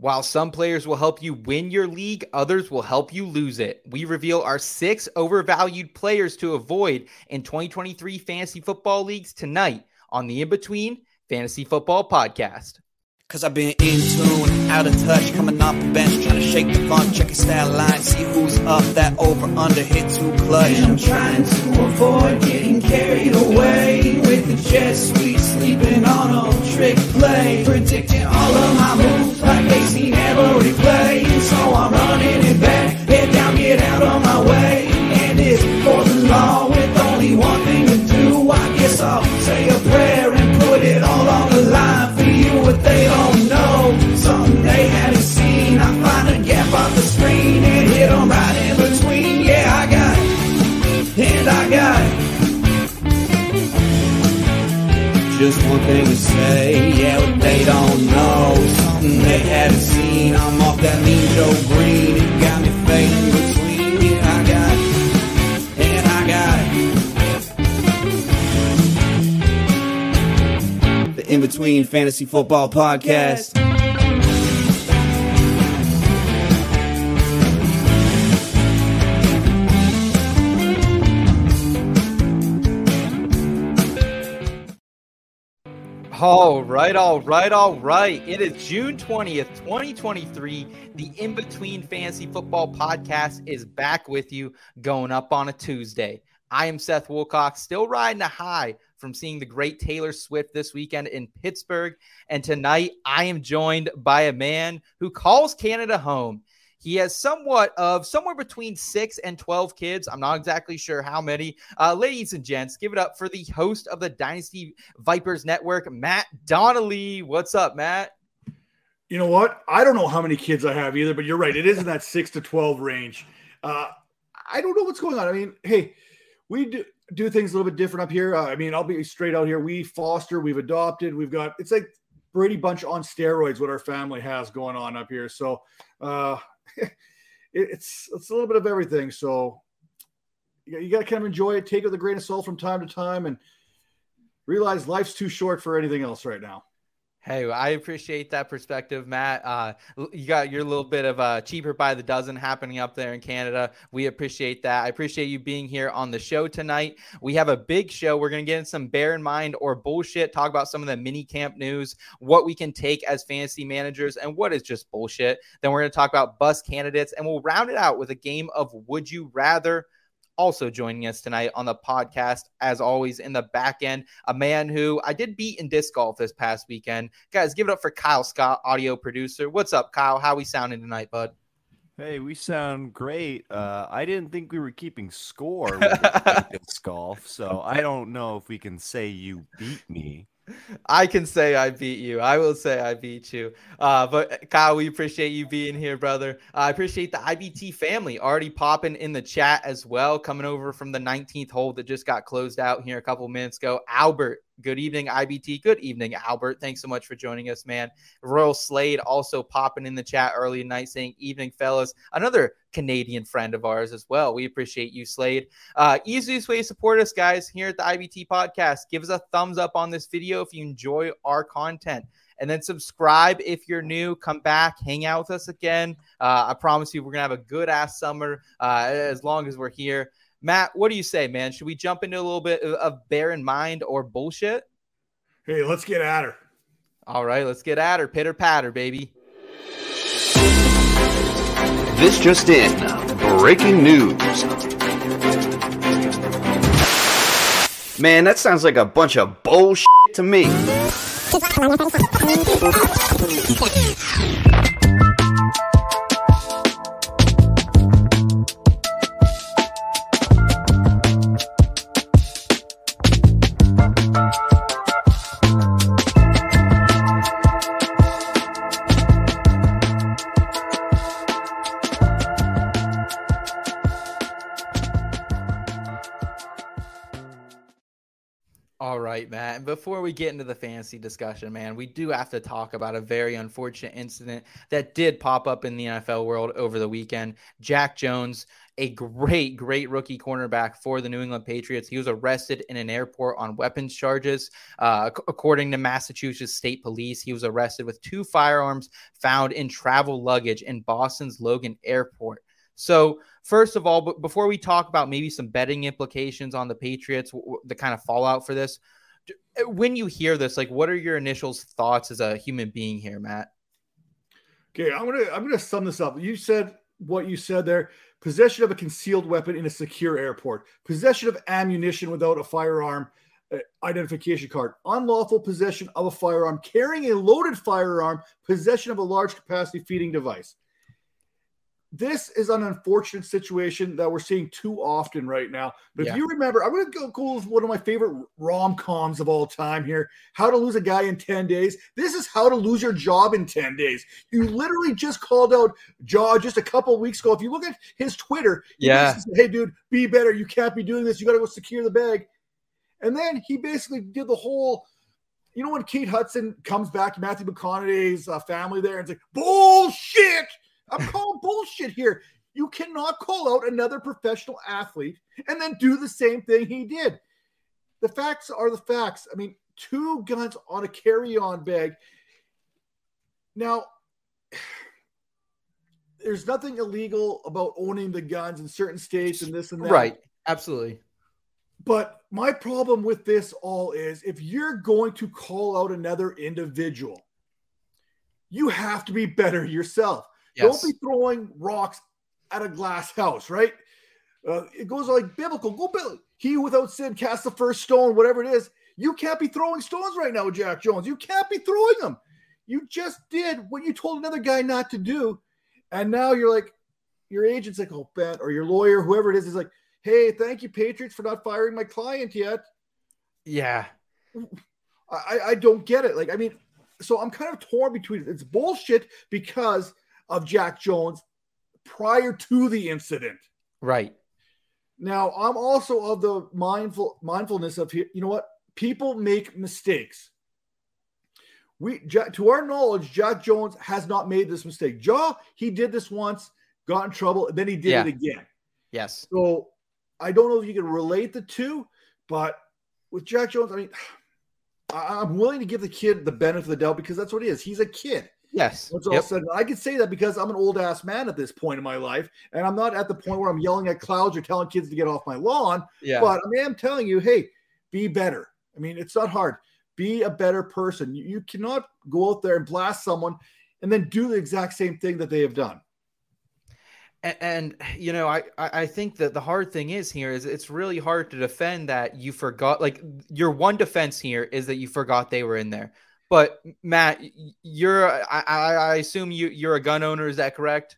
While some players will help you win your league, others will help you lose it. We reveal our six overvalued players to avoid in 2023 fantasy football leagues tonight on the In Between Fantasy Football Podcast. Cause I've been in tune, out of touch, coming off the bench, trying to shake the funk, check your stat line, see who's up, that over under hit too clutch. And I'm trying to avoid getting carried away with the jet sweep, sleeping on a trick play, predicting all of my moves like they seen every play. So I'm running it back, head down, get out of my way. Just one thing to say, yeah, what they don't know, something they haven't seen. I'm off that mean Joe Greene, it got me fading between. Yeah, I got it, and I got it. The In Between Fantasy Football Podcast. All right, all right, all right. It is June 20th, 2023. The In Between Fantasy Football Podcast is back with you going up on a Tuesday. I am Seth Woolcock, still riding a high from seeing the great Taylor Swift this weekend in Pittsburgh. And tonight I am joined by a man who calls Canada home. He has somewhat of somewhere between six and 12 kids. I'm not exactly sure how many. Uh, ladies and gents, give it up for the host of the Dynasty Vipers Network, Matt Donnelly. What's up, Matt? You know what? I don't know how many kids I have either, but you're right. It is in that six to 12 range. Uh, I don't know what's going on. I mean, hey, we do, do things a little bit different up here. Uh, I mean, I'll be straight out here. We foster, we've adopted, we've got, it's like Brady Bunch on steroids, what our family has going on up here. So, uh, it's it's a little bit of everything. So you, you got to kind of enjoy it, take it with a grain of salt from time to time, and realize life's too short for anything else right now. Hey, I appreciate that perspective, Matt. Uh, you got your little bit of uh, cheaper by the dozen happening up there in Canada. We appreciate that. I appreciate you being here on the show tonight. We have a big show. We're going to get in some bear in mind or bullshit, talk about some of the mini camp news, what we can take as fantasy managers, and what is just bullshit. Then we're going to talk about bus candidates, and we'll round it out with a game of Would You Rather also joining us tonight on the podcast, as always, in the back end, a man who I did beat in disc golf this past weekend. Guys, give it up for Kyle Scott, audio producer. What's up, Kyle? How we sounding tonight, bud? Hey, we sound great. Uh, I didn't think we were keeping score with disc golf, so I don't know if we can say you beat me. I can say I beat you. I will say I beat you. Uh, but Kyle, we appreciate you being here, brother. Uh, I appreciate the IBT family already popping in the chat as well, coming over from the 19th hole that just got closed out here a couple minutes ago. Albert, good evening, IBT. Good evening, Albert. Thanks so much for joining us, man. Royal Slade also popping in the chat early tonight saying, Evening, fellas. Another Canadian friend of ours as well. We appreciate you, Slade. Uh, easiest way to support us, guys, here at the IBT podcast. Give us a thumbs up on this video if you enjoy our content. And then subscribe if you're new. Come back, hang out with us again. Uh, I promise you, we're gonna have a good ass summer uh, as long as we're here. Matt, what do you say, man? Should we jump into a little bit of bear in mind or bullshit? Hey, let's get at her. All right, let's get at her. Pitter patter, baby. This just in. Breaking news. Man, that sounds like a bunch of bullshit to me. Before we get into the fantasy discussion, man, we do have to talk about a very unfortunate incident that did pop up in the NFL world over the weekend. Jack Jones, a great, great rookie cornerback for the New England Patriots. He was arrested in an airport on weapons charges. Uh, according to Massachusetts State Police, he was arrested with two firearms found in travel luggage in Boston's Logan Airport. So, first of all, before we talk about maybe some betting implications on the Patriots, the kind of fallout for this, when you hear this, like, what are your initial thoughts as a human being here, Matt? Okay, I'm gonna I'm gonna sum this up. You said what you said there: possession of a concealed weapon in a secure airport, possession of ammunition without a firearm uh, identification card, unlawful possession of a firearm, carrying a loaded firearm, possession of a large capacity feeding device this is an unfortunate situation that we're seeing too often right now. But yeah. if you remember, I'm going to go cool with one of my favorite rom coms of all time here How to Lose a Guy in 10 Days. This is how to lose your job in 10 days. You literally just called out Ja just a couple weeks ago. If you look at his Twitter, yeah, said, hey, dude, be better. You can't be doing this. You got to go secure the bag. And then he basically did the whole. You know when Kate Hudson comes back, to Matthew McConaughey's uh, family there, and it's like bullshit I'm calling bullshit here. You cannot call out another professional athlete and then do the same thing he did. The facts are the facts. I mean, two guns on a carry on bag. Now, there's nothing illegal about owning the guns in certain states and this and that. Right. Absolutely. But my problem with this all is if you're going to call out another individual, you have to be better yourself. Yes. Don't be throwing rocks at a glass house, right? Uh, it goes like biblical. Go, Bill. He without sin cast the first stone, whatever it is. You can't be throwing stones right now, Jack Jones. You can't be throwing them. You just did what you told another guy not to do. And now you're like, your agent's like, oh, Ben, or your lawyer, whoever it is, is like, hey, thank you, Patriots, for not firing my client yet. Yeah. I, I don't get it. Like, I mean, so I'm kind of torn between it's bullshit because of Jack Jones prior to the incident. Right. Now, I'm also of the mindful mindfulness of here. you know what? People make mistakes. We to our knowledge, Jack Jones has not made this mistake. Ja, he did this once, got in trouble, and then he did yeah. it again. Yes. So I don't know if you can relate the two, but with Jack Jones, I mean, I'm willing to give the kid the benefit of the doubt because that's what he is. He's a kid. Yes. What's all yep. said, I can say that because I'm an old ass man at this point in my life, and I'm not at the point where I'm yelling at clouds or telling kids to get off my lawn. Yeah. But I am telling you, hey, be better. I mean, it's not hard. Be a better person. You, you cannot go out there and blast someone and then do the exact same thing that they have done. And, and, you know, I I think that the hard thing is here is it's really hard to defend that you forgot. Like your one defense here is that you forgot they were in there. But Matt, you're I, I assume you you're a gun owner. Is that correct?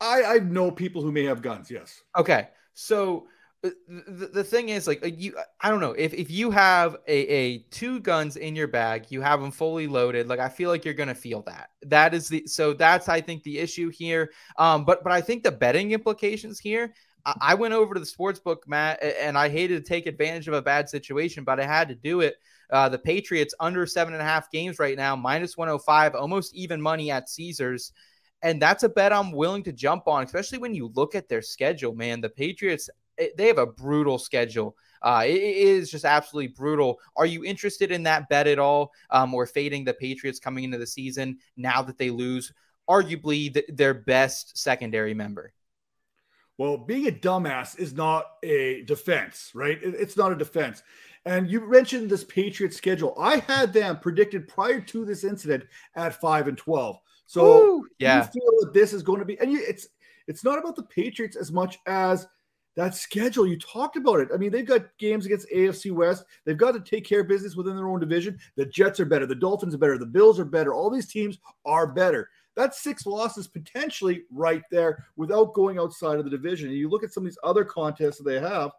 I I know people who may have guns. Yes. Okay. So uh, the, the thing is like you i don't know if, if you have a, a two guns in your bag you have them fully loaded like i feel like you're gonna feel that that is the so that's i think the issue here um but but i think the betting implications here I, I went over to the sports book matt and i hated to take advantage of a bad situation but i had to do it uh, the Patriots under seven and a half games right now, minus 105, almost even money at Caesars. And that's a bet I'm willing to jump on, especially when you look at their schedule, man. The Patriots, eh, they have a brutal schedule. Uh, it, is just absolutely brutal. Are you interested in that bet at all? Um, or fading the Patriots coming into the season now that they lose arguably the, their best secondary member? Well, being a dumbass is not a defense, right? It, it's not a defense. And you mentioned this Patriot schedule. I had them predicted prior to this incident at five and twelve. So Ooh, yeah, you feel that this is going to be, and you, it's it's not about the Patriots as much as that schedule. You talked about it. I mean, they've got games against AFC West. They've got to take care of business within their own division. The Jets are better. The Dolphins are better. The Bills are better. All these teams are better. That's six losses potentially right there without going outside of the division. And you look at some of these other contests that they have.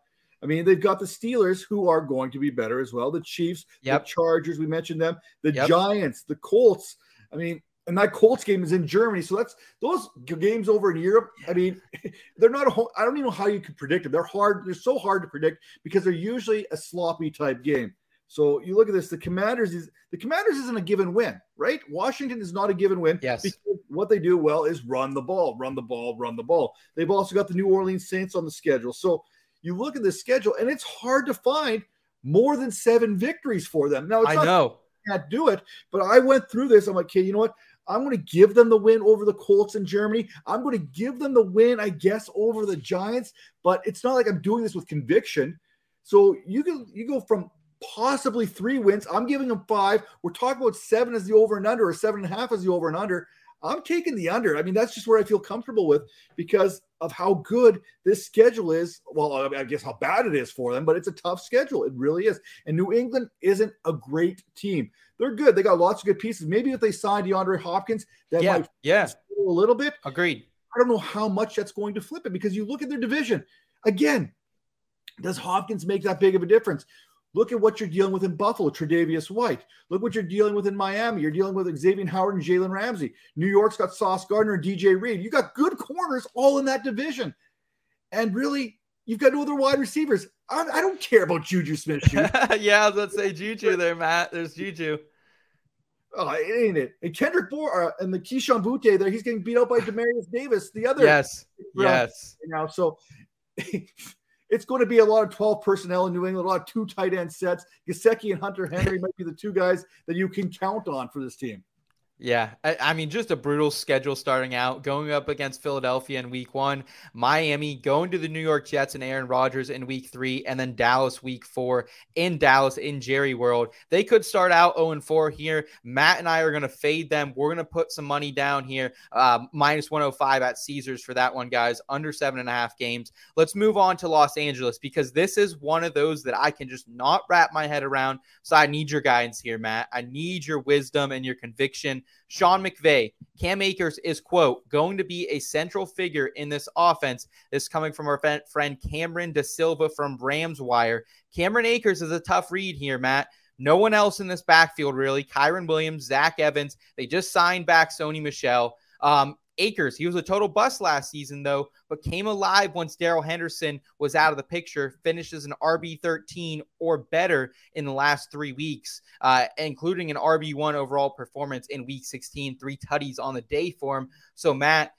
I mean, they've got the Steelers who are going to be better as well. The Chiefs, yep. the Chargers, we mentioned them, the yep. Giants, the Colts. I mean, and that Colts game is in Germany, so that's those games over in Europe. I mean, they're not Whole, I don't even know how you could predict them. They're hard. They're so hard to predict because they're usually a sloppy type game. So you look at this, the Commanders is the Commanders isn't a given win, right? Washington is not a given win. Yes. Because what they do well is run the ball, run the ball, run the ball. They've also got the New Orleans Saints on the schedule. So you look at the schedule, and it's hard to find more than seven victories for them. Now it's I not know. can't do it. But I went through this. I'm like, okay, you know what? I'm going to give them the win over the Colts in Germany. I'm going to give them the win, I guess, over the Giants. But it's not like I'm doing this with conviction. So you can you go from possibly three wins. I'm giving them five. We're talking about seven as the over and under, or seven and a half as the over and under. I'm taking the under. I mean, that's just where I feel comfortable with because of how good this schedule is. Well, I guess how bad it is for them, but it's a tough schedule. It really is. And New England isn't a great team. They're good. They got lots of good pieces. Maybe if they signed DeAndre Hopkins, that Yeah. might Yeah. a little bit. Agreed. I don't know how much that's going to flip it because you look at their division. Again, does Hopkins make that big of a difference? Look at what you're dealing with in Buffalo, Tre'Davious White. Look what you're dealing with in Miami. You're dealing with Xavien Howard and Jalen Ramsey. New York's got Sauce Gardner and DJ Reed. You got good corners all in that division. And really, you've got no other wide receivers. I, I don't care about Juju Smith yeah, I was about to say Juju there, Matt. There's Juju. oh, it ain't it. And Kendrick Bourne uh, and the Kayshon Boutte there, he's getting beat out by Demarius Davis, the other Yes. round Yes. now. So it's going to be a lot of 12 personnel in New England, a lot of two tight end sets. Gesicki and Hunter Henry might be the two guys that you can count on for this team. Yeah, I, I mean, just a brutal schedule starting out, going up against Philadelphia in week one, Miami, going to the New York Jets and Aaron Rodgers in week three, and then Dallas week four in Dallas in Jerry World. They could start out 0 4 here. Matt and I are going to fade them. We're going to put some money down here, uh, minus 105 at Caesars for that one, guys, under seven and a half games. Let's move on to Los Angeles because this is one of those that I can just not wrap my head around. So I need your guidance here, Matt. I need your wisdom and your conviction. Sean McVay, Cam Akers is, quote, going to be a central figure in this offense. This coming from our friend- Cameron DaSilva from Rams Wire. Cameron Akers is a tough read here, Matt. No one else in this backfield, really. Kyren Williams, Zach Evans. They just signed back Sony Michel. Um, Akers, he was a total bust last season, though, but came alive once Darrell Henderson was out of the picture, finishes an RB13 or better in the last three weeks, uh, including an RB1 overall performance in week 16, three tutties on the day for him. So, Matt,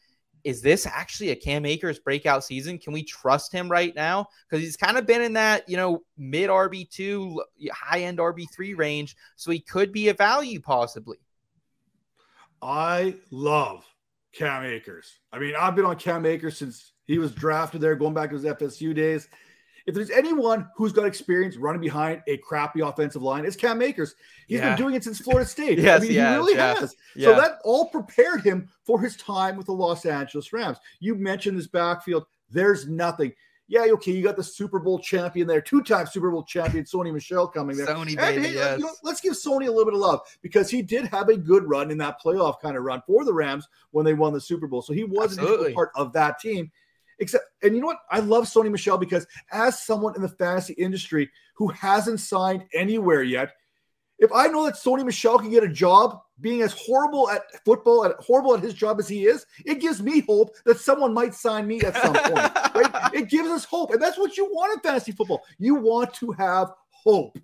is this actually a Cam Akers breakout season? Can we trust him right now? Because he's kind of been in that, you know, mid RB2, high end RB3 range. So he could be a value possibly. I love Cam Akers. I mean, I've been on Cam Akers since he was drafted there, going back to his FSU days. If there's anyone who's got experience running behind a crappy offensive line, it's Cam Akers. He's Yeah. been doing it since Florida State. Yes, I mean, he has, he really yeah. has. Yeah. So that all prepared him for his time with the Los Angeles Rams. You mentioned this backfield. There's nothing. Yeah, okay, you got the Super Bowl champion there, two-time Super Bowl champion Sony Michel coming there. Sony, And, hey, yes. you know, let's give Sony a little bit of love because he did have a good run in that playoff kind of run for the Rams when they won the Super Bowl. So he was integral part of that team. Except, and you know what? I love Sony Michel because as someone in the fantasy industry who hasn't signed anywhere yet, if I know that Sony Michel can get a job being as horrible at football and horrible at his job as he is, it gives me hope that someone might sign me at some point. right? It gives us hope. And that's what you want in fantasy football. You want to have hope.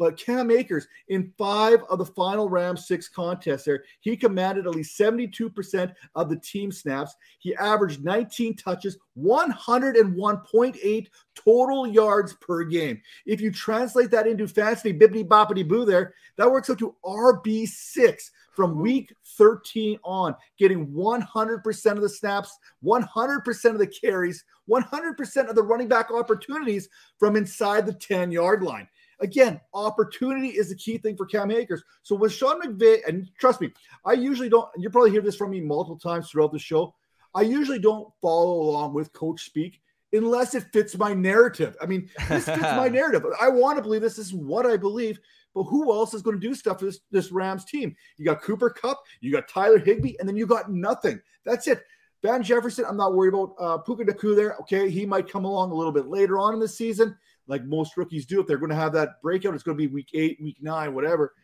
But Cam Akers, in five of the final Rams six contests there, he commanded at least 72% of the team snaps. He averaged 19 touches, 101.8 total yards per game. If you translate that into fantasy bibbity boppity boo there, that works out to RB6 from week 13 on, getting 100% of the snaps, 100% of the carries, 100% of the running back opportunities from inside the 10 yard line. Again, opportunity is the key thing for Cam Akers. So with Sean McVay, and trust me, I usually don't, you probably hear this from me multiple times throughout the show. I usually don't follow along with coach speak unless it fits my narrative. I mean, this fits my narrative. I want to believe this, this is what I believe. But who else is going to do stuff for this, this Rams team? You got Cooper Kupp, you got Tyler Higbee, and then you got nothing. That's it. Van Jefferson, I'm not worried about. Uh, Puka Nacua there. Okay, he might come along a little bit later on in the season, like most rookies do. If they're going to have that breakout, it's going to be week eight, week nine, whatever.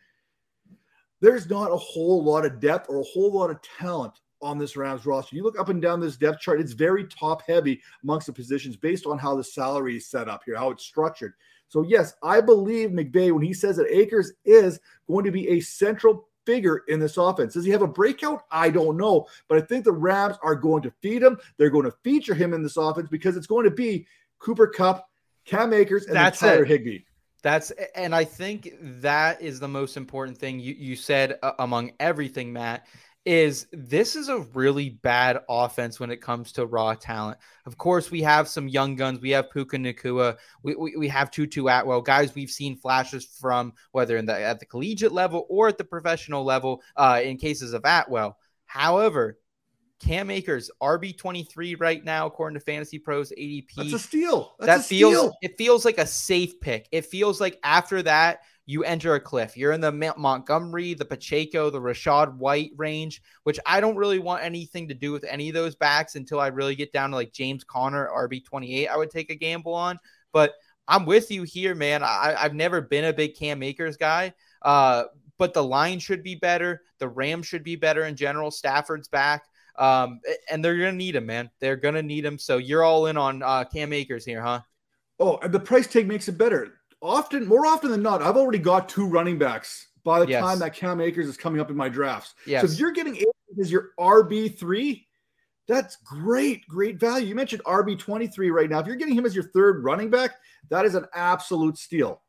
There's not a whole lot of depth or a whole lot of talent on this Rams roster. You look up and down this depth chart, it's very top heavy amongst the positions based on how the salary is set up here, how it's structured. So, yes, I believe McVay when he says that Akers is going to be a central figure in this offense. Does he have a breakout? I don't know. But I think the Rams are going to feed him. They're going to feature him in this offense because it's going to be Cooper Kupp, Cam Akers, and That's Tyler it. Higbee. That's and I think that is the most important thing you you said uh, among everything, Matt. Is this is a really bad offense when it comes to raw talent? Of course, we have some young guns. We have Puka Nacua. We, we, we have Tutu Atwell, guys we've seen flashes from whether in the at the collegiate level or at the professional level. Uh, in cases of Atwell, however, Cam Akers RB twenty three right now according to Fantasy Pros ADP That's a steal. That's that a feels steal. it feels like a safe pick. It feels like after that you enter a cliff. You're in the Montgomery, the Pacheco, the Rachaad White range, which I don't really want anything to do with any of those backs until I really get down to like James Conner, RB 28. I would take a gamble on, but I'm with you here, man. I, I've never been a big Cam Akers guy, uh, but the line should be better. The Rams should be better in general. Stafford's back. Um, and they're gonna need him, man. They're gonna need him. So you're all in on uh, Cam Akers here, huh? Oh, and the price tag makes it better. Often, more often than not, I've already got two running backs by the Yes. time that Cam Akers is coming up in my drafts. Yes. So if you're getting Akers as your RB three, that's great, great value. You mentioned RB twenty three right now. If you're getting him as your third running back, that is an absolute steal.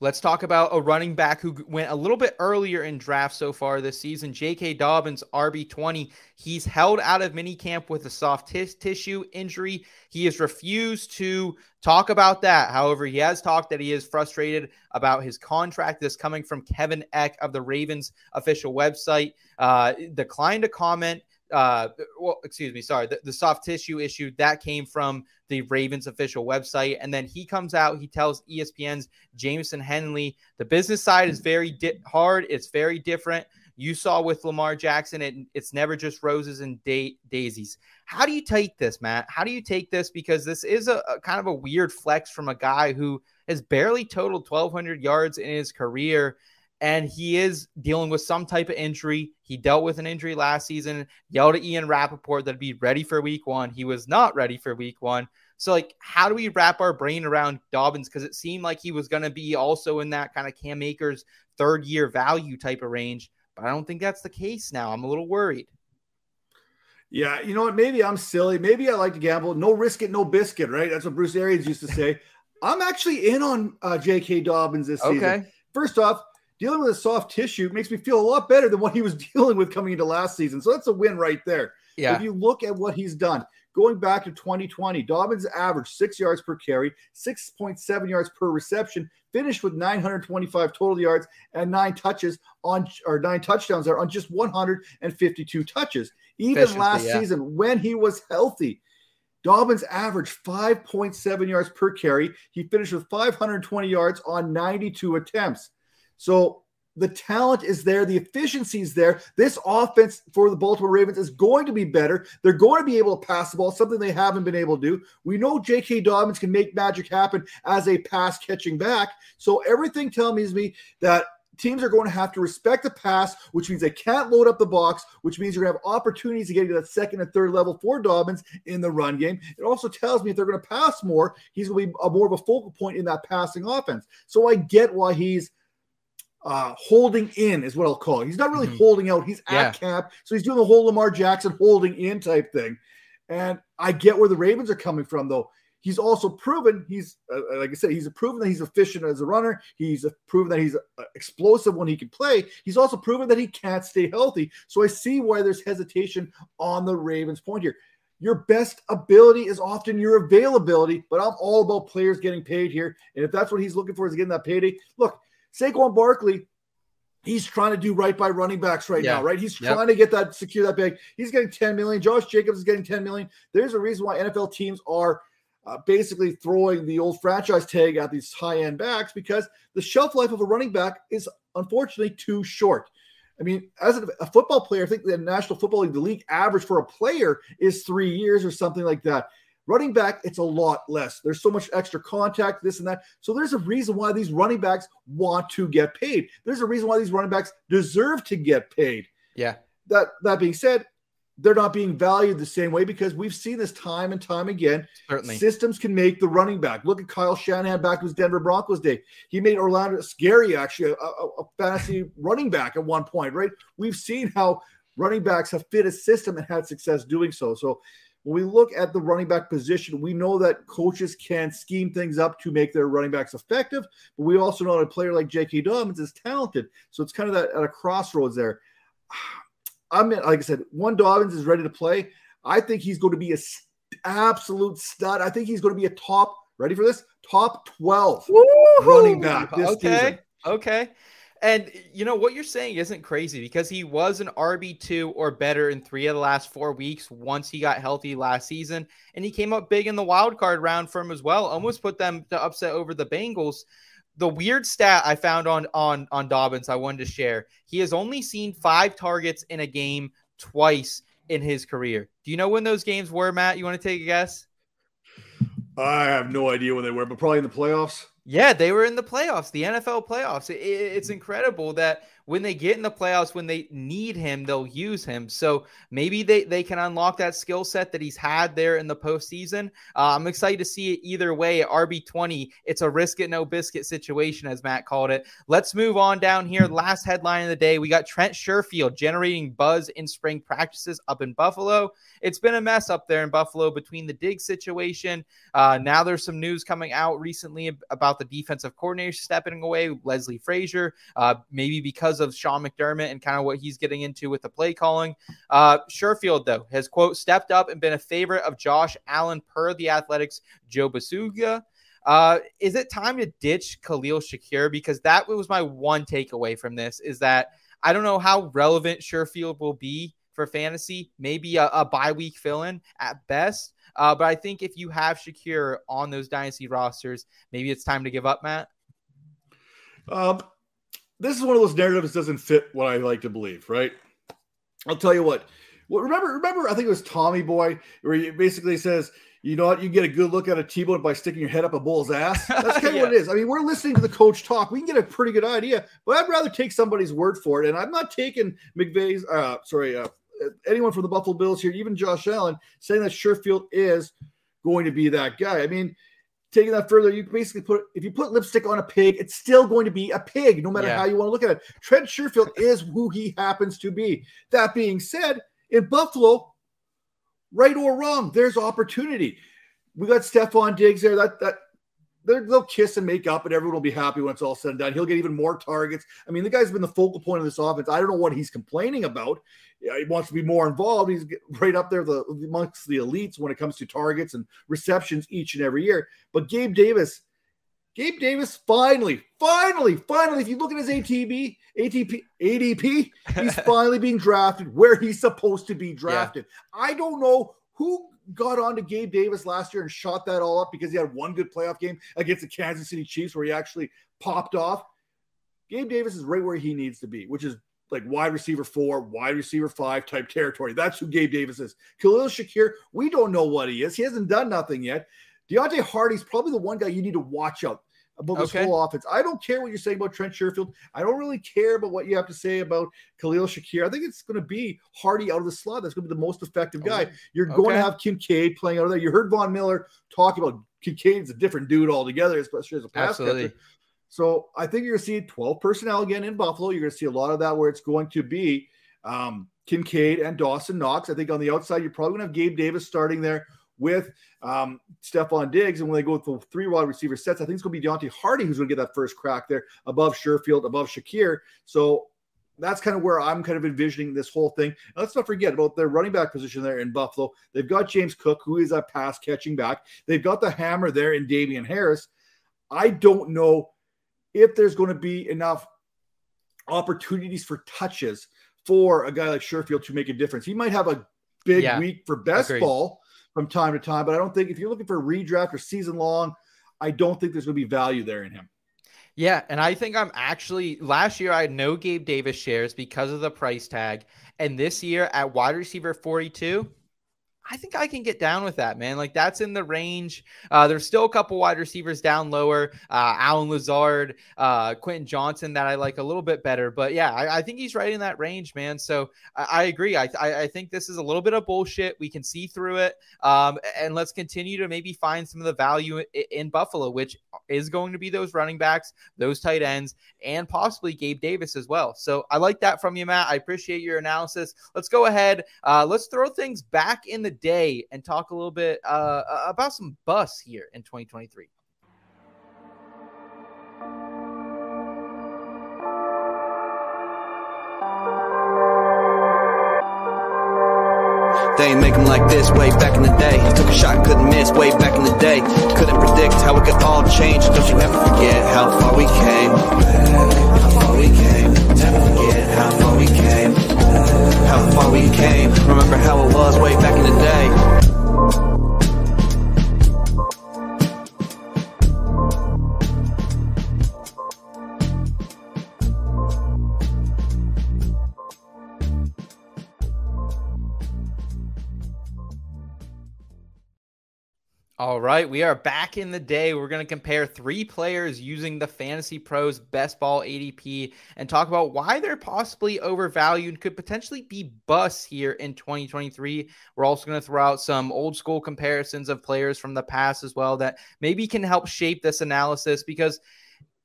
Let's talk about a running back who went a little bit earlier in draft so far this season. J.K. Dobbins, RB20. He's held out of minicamp with a soft tis- tissue injury. He has refused to talk about that. However, he has talked that he is frustrated about his contract. This coming from Kevin Eck of the Ravens official website. Uh, declined to comment. Uh, well, excuse me, sorry, the, the soft tissue issue that came from the Ravens official website. And then he comes out, he tells ESPN's Jamison Hensley, the business side is very di- hard. It's very different. You saw with Lamar Jackson, it, it's never just roses and da- daisies. How do you take this, Matt? How do you take this? Because this is a, a kind of a weird flex from a guy who has barely totaled 1,200 yards in his career. And he is dealing with some type of injury. He dealt with an injury last season, yelled at Ian Rapoport that'd be ready for week one. He was not ready for week one. So, like, how do we wrap our brain around Dobbins? Because it seemed like he was going to be also in that kind of Cam Akers third year value type of range. But I don't think that's the case now. I'm a little worried. Yeah, you know what? Maybe I'm silly. Maybe I like to gamble. No risk it, no biscuit, right? That's what Bruce Arians used to say. I'm actually in on uh, J.K. Dobbins this season. Okay. First off, dealing with a soft tissue makes me feel a lot better than what he was dealing with coming into last season. So that's a win right there. Yeah. If you look at what he's done, going back to 2020, Dobbins averaged six yards per carry, 6.7 yards per reception, finished with 925 total yards and nine touches on or nine touchdowns there on just 152 touches. Even Efficiency, last yeah. season, when he was healthy, Dobbins averaged 5.7 yards per carry. He finished with 520 yards on 92 attempts. So the talent is there, the efficiency is there. This offense for the Baltimore Ravens is going to be better. They're going to be able to pass the ball, something they haven't been able to do. We know J.K. Dobbins can make magic happen as a pass catching back. So everything tells me that teams are going to have to respect the pass, which means they can't load up the box, which means you're going to have opportunities to get to that second and third level for Dobbins in the run game. It also tells me if they're going to pass more, he's going to be a more of a focal point in that passing offense. So I get why he's uh, holding in is what I'll call it. He's not really Mhm. holding out. He's Yeah. at cap. So he's doing the whole Lamar Jackson holding in type thing. And I get where the Ravens are coming from, though. He's also proven he's, uh, like I said, he's proven that he's efficient as a runner. He's proven that he's uh, explosive when he can play. He's also proven that he can't stay healthy. So I see why there's hesitation on the Ravens' point here. Your best ability is often your availability, but I'm all about players getting paid here. And if that's what he's looking for is getting that payday, look, Saquon Barkley, he's trying to do right by running backs right Yeah. now, right? He's Yep. trying to get that secure that bag. He's getting 10 million. Josh Jacobs is getting 10 million. There's a reason why NFL teams are uh, basically throwing the old franchise tag at these high end backs because the shelf life of a running back is unfortunately too short. I mean, as a, a football player, I think the National Football League, the league average for a player is three years or something like that. Running back, it's a lot less. There's so much extra contact, this and that. So there's a reason why these running backs want to get paid. There's a reason why these running backs deserve to get paid. Yeah. That that being said, they're not being valued the same way because we've seen this time and time again. Certainly. Systems can make the running back. Look at Kyle Shanahan back to his Denver Broncos day. He made Olandis Gary, actually, a, a, a fantasy running back at one point, right? We've seen how running backs have fit a system and had success doing so. So when we look at the running back position, we know that coaches can scheme things up to make their running backs effective, but we also know that a player like J.K. Dobbins is talented. So it's kind of that at a crossroads there. I'm like I said, one Dobbins is ready to play. I think he's going to be a absolute stud. I think he's going to be a top. Ready for this? Top twelve Woo-hoo! running back this okay. season. Okay. And you know what you're saying isn't crazy because he was an RB2 or better in three of the last four weeks once he got healthy last season. And he came up big in the wild card round for him as well, almost put them to upset over the Bengals. The weird stat I found on on on Dobbins I wanted to share. He has only seen five targets in a game twice in his career. Do you know when those games were, Matt? You want to take a guess? I have no idea when they were, but probably in the playoffs. Yeah, they were in the playoffs, the NFL playoffs. It, it's mm-hmm. incredible that when they get in the playoffs, when they need him, they'll use him. So maybe they, they can unlock that skill set that he's had there in the postseason. Uh, I'm excited to see it either way. At RB20, it's a risk it, no biscuit situation, as Matt called it. Let's move on down here. Last headline of the day we got Trent Sherfield generating buzz in spring practices up in Buffalo. It's been a mess up there in Buffalo between the dig situation. Uh, now there's some news coming out recently about the defensive coordinator stepping away, Leslie Frazier, uh, maybe because of Sean McDermott and kind of what he's getting into with the play calling. Uh, Sherfield, though, has, quote, stepped up and been a favorite of Josh Allen per the Athletics' Joe Buscaglia. Uh, is it time to ditch Khalil Shakir? Because that was my one takeaway from this is that I don't know how relevant Sherfield will be for fantasy, maybe a, a bye week fill in at best. Uh, but I think if you have Shakir on those dynasty rosters, maybe it's time to give up, Matt. Um, this is one of those narratives that doesn't fit what I like to believe, right? I'll tell you what. Well, remember, remember, I think it was Tommy Boy, where he basically says, you know what, you get a good look at a T-bone by sticking your head up a bull's ass. That's kind of yeah. what it is. I mean, we're listening to the coach talk. We can get a pretty good idea, but I'd rather take somebody's word for it. And I'm not taking McVay's, uh, sorry, uh, anyone from the Buffalo Bills here, even Josh Allen, saying that Sherfield is going to be that guy. I mean, taking that further, you basically put if you put lipstick on a pig, it's still going to be a pig, no matter yeah. how you want to look at it. Trent Sherfield is who he happens to be. That being said, in Buffalo, right or wrong, there's opportunity. We got Stefon Diggs there. That that they'll kiss and make up, and everyone will be happy when it's all said and done. He'll get even more targets. I mean, the guy's been the focal point of this offense. I don't know what he's complaining about. He wants to be more involved. He's right up there the, amongst the elites when it comes to targets and receptions each and every year. But Gabe Davis, Gabe Davis, finally, finally, finally, if you look at his ATB, ATP, ADP, he's finally being drafted where he's supposed to be drafted. Yeah. I don't know who got on to Gabe Davis last year and shot that all up because he had one good playoff game against the Kansas City Chiefs where he actually popped off. Gabe Davis is right where he needs to be, which is like wide receiver four, wide receiver five type territory. That's who Gabe Davis is. Khalil Shakir, we don't know what he is. He hasn't done nothing yet. Deonte Harty's probably the one guy you need to watch out about this okay. whole offense. I don't care what you're saying about Trent Sherfield. I don't really care about what you have to say about Khalil Shakir. I think it's going to be Harty out of the slot. That's going to be the most effective guy. You're okay. going to have Kincaid playing out of there. You heard Von Miller talk about Kincaid's a different dude altogether, especially as a pass Absolutely. catcher. So I think you're going to see 12 personnel again in Buffalo. You're going to see a lot of that where it's going to be um, Kincaid and Dawson Knox. I think on the outside, you're probably going to have Gabe Davis starting there with um, Stefon Diggs. And when they go with the three wide receiver sets, I think it's going to be Deonte Harty who's going to get that first crack there above Sherfield, above Shakir. So that's kind of where I'm kind of envisioning this whole thing. And let's not forget about their running back position there in Buffalo. They've got James Cook, who is a pass catching back. They've got the hammer there in Damien Harris. I don't know if there's going to be enough opportunities for touches for a guy like Sherfield to make a difference. He might have a big yeah, week for best agreed. ball from time to time. But I don't think if you're looking for a redraft or season long, I don't think there's going to be value there in him. Yeah, and I think I'm actually last year I had no Gabe Davis shares because of the price tag, and this year at wide receiver 42, I think I can get down with that, man. Like that's in the range. Uh, there's still a couple wide receivers down lower. Uh, Allen Lazard, uh, Quentin Johnson that I like a little bit better. But yeah, I, I think he's right in that range, man. So I, I agree. I, I, I think this is a little bit of bullshit. We can see through it. Um, and let's continue to maybe find some of the value in, in Buffalo, which is going to be those running backs, those tight ends, and possibly Gabe Davis as well. So I like that from you, Matt. I appreciate your analysis. Let's go ahead. Uh, let's throw things back in the day and talk a little bit uh, about some bus here in 2023. They ain't make them like this way back in the day. Took a shot, couldn't miss way back in the day. Couldn't predict how it could all change. Don't you ever forget how far we came. How far we came. How far we came. Remember how it was way back in the day. All right, we are back in the day. We're going to compare three players using the Fantasy Pros Best Ball ADP and talk about why they're possibly overvalued, could potentially be busts here in 2023. We're also going to throw out some old school comparisons of players from the past as well that maybe can help shape this analysis because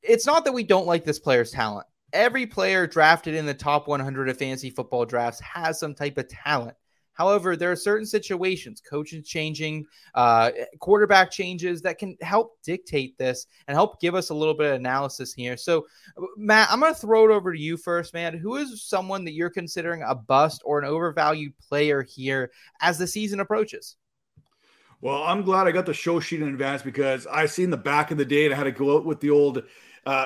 it's not that we don't like this player's talent. Every player drafted in the top 100 of fantasy football drafts has some type of talent. However, there are certain situations, coaches changing, uh, quarterback changes that can help dictate this and help give us a little bit of analysis here. So, Matt, I'm going to throw it over to you first, man. Who is someone that you're considering a bust or an overvalued player here as the season approaches? Well, I'm glad I got the show sheet in advance because I seen the back of the day and I had to go out with the old uh,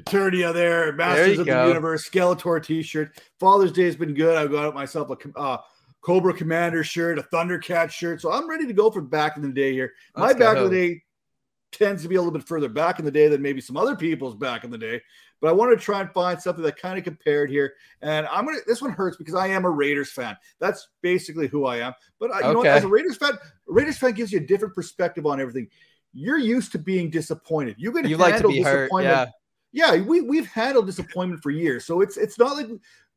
Eternia there, Masters there of go. the Universe, Skeletor t-shirt. Father's Day has been good. I got myself a uh, Cobra Commander shirt, a Thundercat shirt. So I'm ready to go for back in the day here. Let's My back go. of the day tends to be a little bit further back in the day than maybe some other people's back in the day. But I wanted to try and find something that kind of compared here. And I'm gonna this one hurts because I am a Raiders fan. That's basically who I am. But I, you know what? As a Raiders fan, a Raiders fan gives you a different perspective on everything. You're used to being disappointed. You can You like to handle be hurt. disappointment Yeah. yeah, we we've handled disappointment for years. So it's it's not like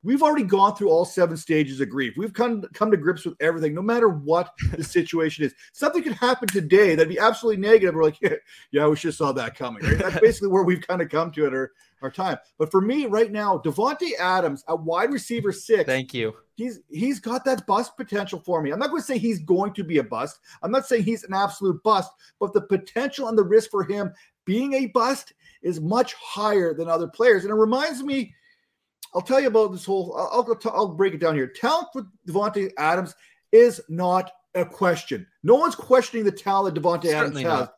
we've already gone through all seven stages of grief. We've come come to grips with everything, no matter what the situation is. Something could happen today that'd be absolutely negative. We're like, yeah, yeah, we should saw that coming. Right? That's basically where we've kind of come to at our, our time. But for me, right now, Davante Adams, a wide receiver six, Thank you. he's he's got that bust potential for me. I'm not going to say he's going to be a bust. I'm not saying he's an absolute bust, but the potential and the risk for him being a bust is much higher than other players. And it reminds me, I'll tell you about this whole. I'll I'll, I'll break it down here. Talent for Davante Adams is not a question. No one's questioning the talent Davante Adams has. not.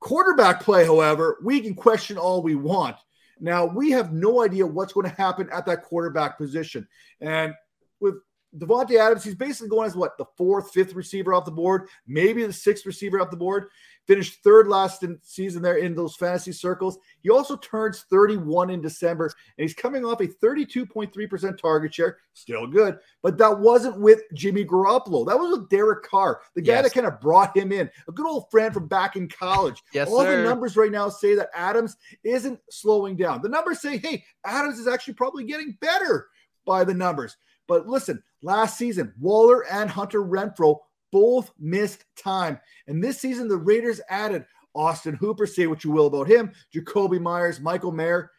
Quarterback play, however, we can question all we want. Now we have no idea what's going to happen at that quarterback position, and with Davante Adams, he's basically going as what the fourth, fifth receiver off the board, maybe the sixth receiver off the board. Finished third last in season there in those fantasy circles. He also turns 31 in December, and he's coming off a 32.3% target share. Still good, but that wasn't with Jimmy Garoppolo. That was with Derek Carr, the guy Yes. that kind of brought him in, a good old friend from back in college. Yes, All sir. the numbers right now say that Adams isn't slowing down. The numbers say, hey, Adams is actually probably getting better by the numbers. But listen, last season, Waller and Hunter Renfrow both missed time. And this season, the Raiders added Austin Hooper, say what you will about him, Jakobi Meyers, Michael Mayer.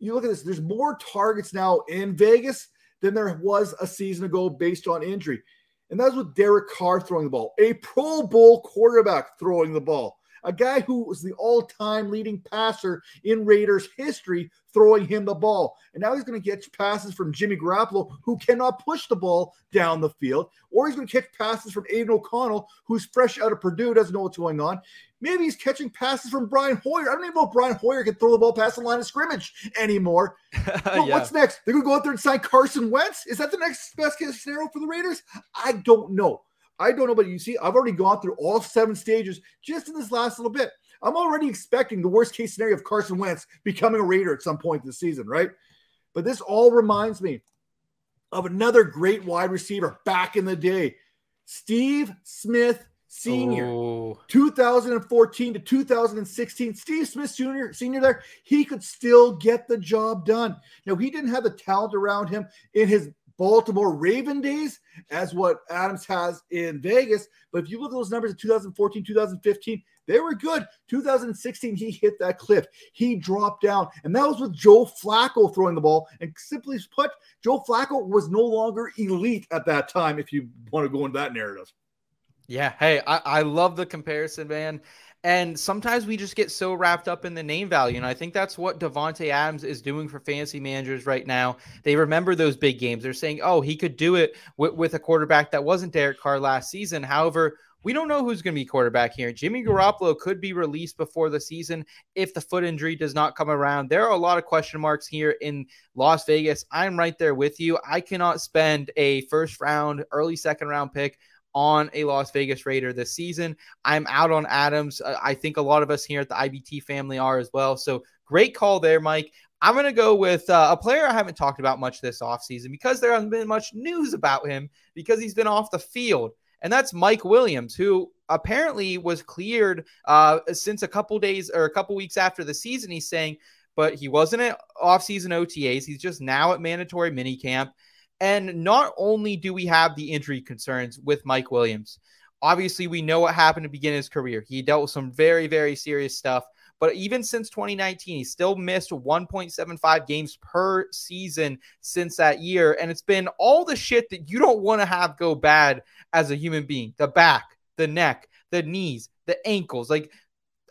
You look at this, there's more targets now in Vegas than there was a season ago based on injury. And that's with Derek Carr throwing the ball, a Pro Bowl quarterback throwing the ball, a guy who was the all time leading passer in Raiders history throwing him the ball. And now he's going to get passes from Jimmy Garoppolo, who cannot push the ball down the field, or he's going to catch passes from Aidan O'Connell, who's fresh out of Purdue, doesn't know what's going on. Maybe he's catching passes from Brian Hoyer. I don't even know if Brian Hoyer can throw the ball past the line of scrimmage anymore. Yeah. What's next? They're going to go out there and sign Carson Wentz? Is that the next best case scenario for the Raiders? I don't know. I don't know, but you see, I've already gone through all seven stages just in this last little bit. I'm already expecting the worst case scenario of Carson Wentz becoming a Raider at some point this season, right? But this all reminds me of another great wide receiver back in the day. Steve Smith Senior. Ooh. 2014 to 2016, Steve Smith Jr., senior there, he could still get the job done. Now, he didn't have the talent around him in his Baltimore Raven days as what Adams has in Vegas. But if you look at those numbers in 2014, 2015, they were good. 2016, he hit that cliff. He dropped down, and that was with Joe Flacco throwing the ball. And simply put, Joe Flacco was no longer elite at that time, if you want to go into that narrative. Yeah. Hey, I, I love the comparison, man. And sometimes we just get so wrapped up in the name value. And I think that's what Davante Adams is doing for fantasy managers right now. They remember those big games. They're saying, oh, he could do it with, with a quarterback that wasn't Derek Carr last season. However, we don't know who's going to be quarterback here. Jimmy Garoppolo could be released before the season if the foot injury does not come around. There are a lot of question marks here in Las Vegas. I'm right there with you. I cannot spend a first round, early second round pick on a Las Vegas Raider this season. I'm out on Adams. Uh, I think a lot of us here at the IBT family are as well. So great call there, Mike. I'm going to go with uh, a player I haven't talked about much this offseason because there hasn't been much news about him because he's been off the field. And that's Mike Williams, who apparently was cleared uh, since a couple days or a couple weeks after the season. He's saying, but he wasn't at offseason OTAs. He's just now at mandatory minicamp. And not only do we have the injury concerns with Mike Williams, obviously we know what happened to begin his career. He dealt with some very, very serious stuff. But even since 2019, he still missed 1.75 games per season since that year. And it's been all the shit that you don't want to have go bad as a human being the back, the neck, the knees, the ankles. Like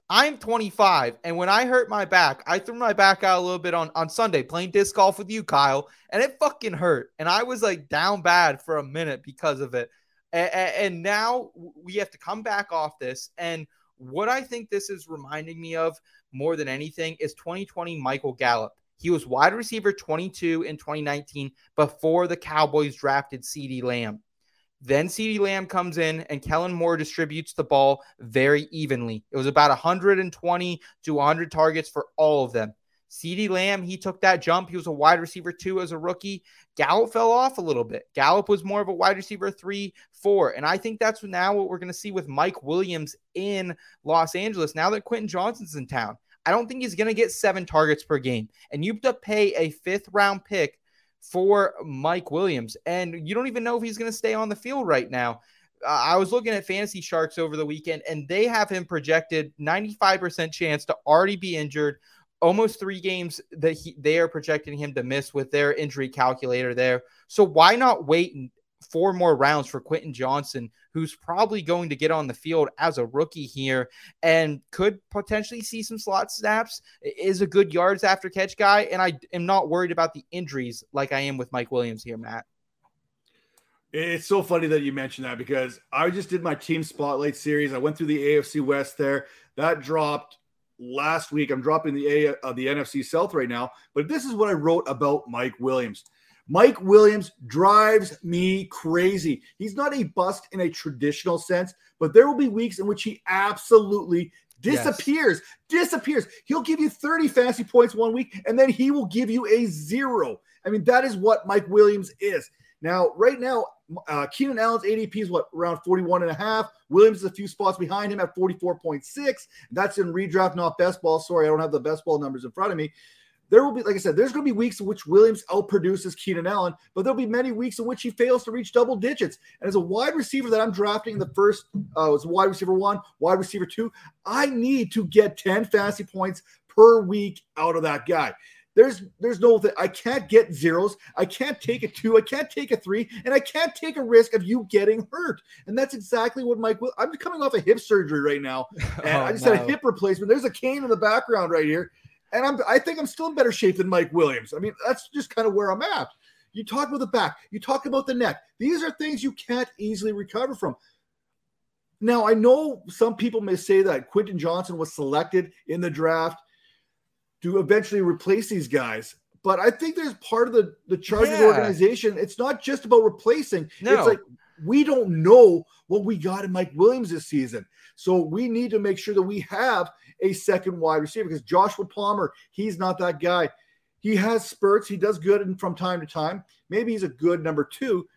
I'm 25, and when I hurt my back, I threw my back out a little bit on, on Sunday playing disc golf with you, Kyle, and it fucking hurt. And I was like down bad for a minute because of it. And, and now we have to come back off this. And what I think this is reminding me of more than anything is 2020 Michael Gallup. He was wide receiver 22 in 2019 before the Cowboys drafted CeeDee Lamb. Then CeeDee Lamb comes in and Kellen Moore distributes the ball very evenly. It was about 120 to 100 targets for all of them. CeeDee Lamb, he took that jump. He was a wide receiver two as a rookie. Gallup fell off a little bit. Gallup was more of a wide receiver three, four. And I think that's now what we're going to see with Mike Williams in Los Angeles now that Quentin Johnston's in town. I don't think he's going to get seven targets per game. And you have to pay a fifth round pick for Mike Williams. And you don't even know if he's going to stay on the field right now. Uh, I was looking at Fantasy Sharks over the weekend, and they have him projected 95% chance to already be injured. Almost three games that he, they are projecting him to miss with their injury calculator there. So why not wait four more rounds for Quentin Johnston, who's probably going to get on the field as a rookie here and could potentially see some slot snaps, is a good yards after catch guy. And I am not worried about the injuries like I am with Mike Williams here, Matt. It's so funny that you mentioned that because I just did my team spotlight series. I went through the AFC West there. That dropped last week. I'm dropping the A uh, the NFC South right now, but this is what I wrote about Mike Williams. Mike Williams drives me crazy. He's not a bust in a traditional sense, but there will be weeks in which he absolutely disappears. Yes. Disappears. He'll give you 30 fantasy points one week and then he will give you a zero. I mean, that is what Mike Williams is. Now, right now, uh, Keenan Allen's ADP is what around 41 and a half. Williams is a few spots behind him at 44.6. That's in redraft, not best ball. Sorry, I don't have the best ball numbers in front of me there will be, like I said, there's going to be weeks in which Williams outproduces Keenan Allen, but there'll be many weeks in which he fails to reach double digits. And as a wide receiver that I'm drafting in the first, uh, as wide receiver one, wide receiver two, I need to get 10 fantasy points per week out of that guy. There's there's no I can't get zeros. I can't take a two. I can't take a three, and I can't take a risk of you getting hurt. And that's exactly what Mike. Will, I'm coming off a hip surgery right now, and oh, I just no. had a hip replacement. There's a cane in the background right here. And I'm I think I'm still in better shape than Mike Williams. I mean, that's just kind of where I'm at. You talk about the back, you talk about the neck. These are things you can't easily recover from. Now, I know some people may say that Quentin Johnston was selected in the draft to eventually replace these guys. But I think there's part of the, the Chargers yeah. organization. It's not just about replacing. No. It's like we don't know what we got in Mike Williams this season. So we need to make sure that we have a second wide receiver because Joshua Palmer, he's not that guy. He has spurts. He does good from time to time. Maybe he's a good number two.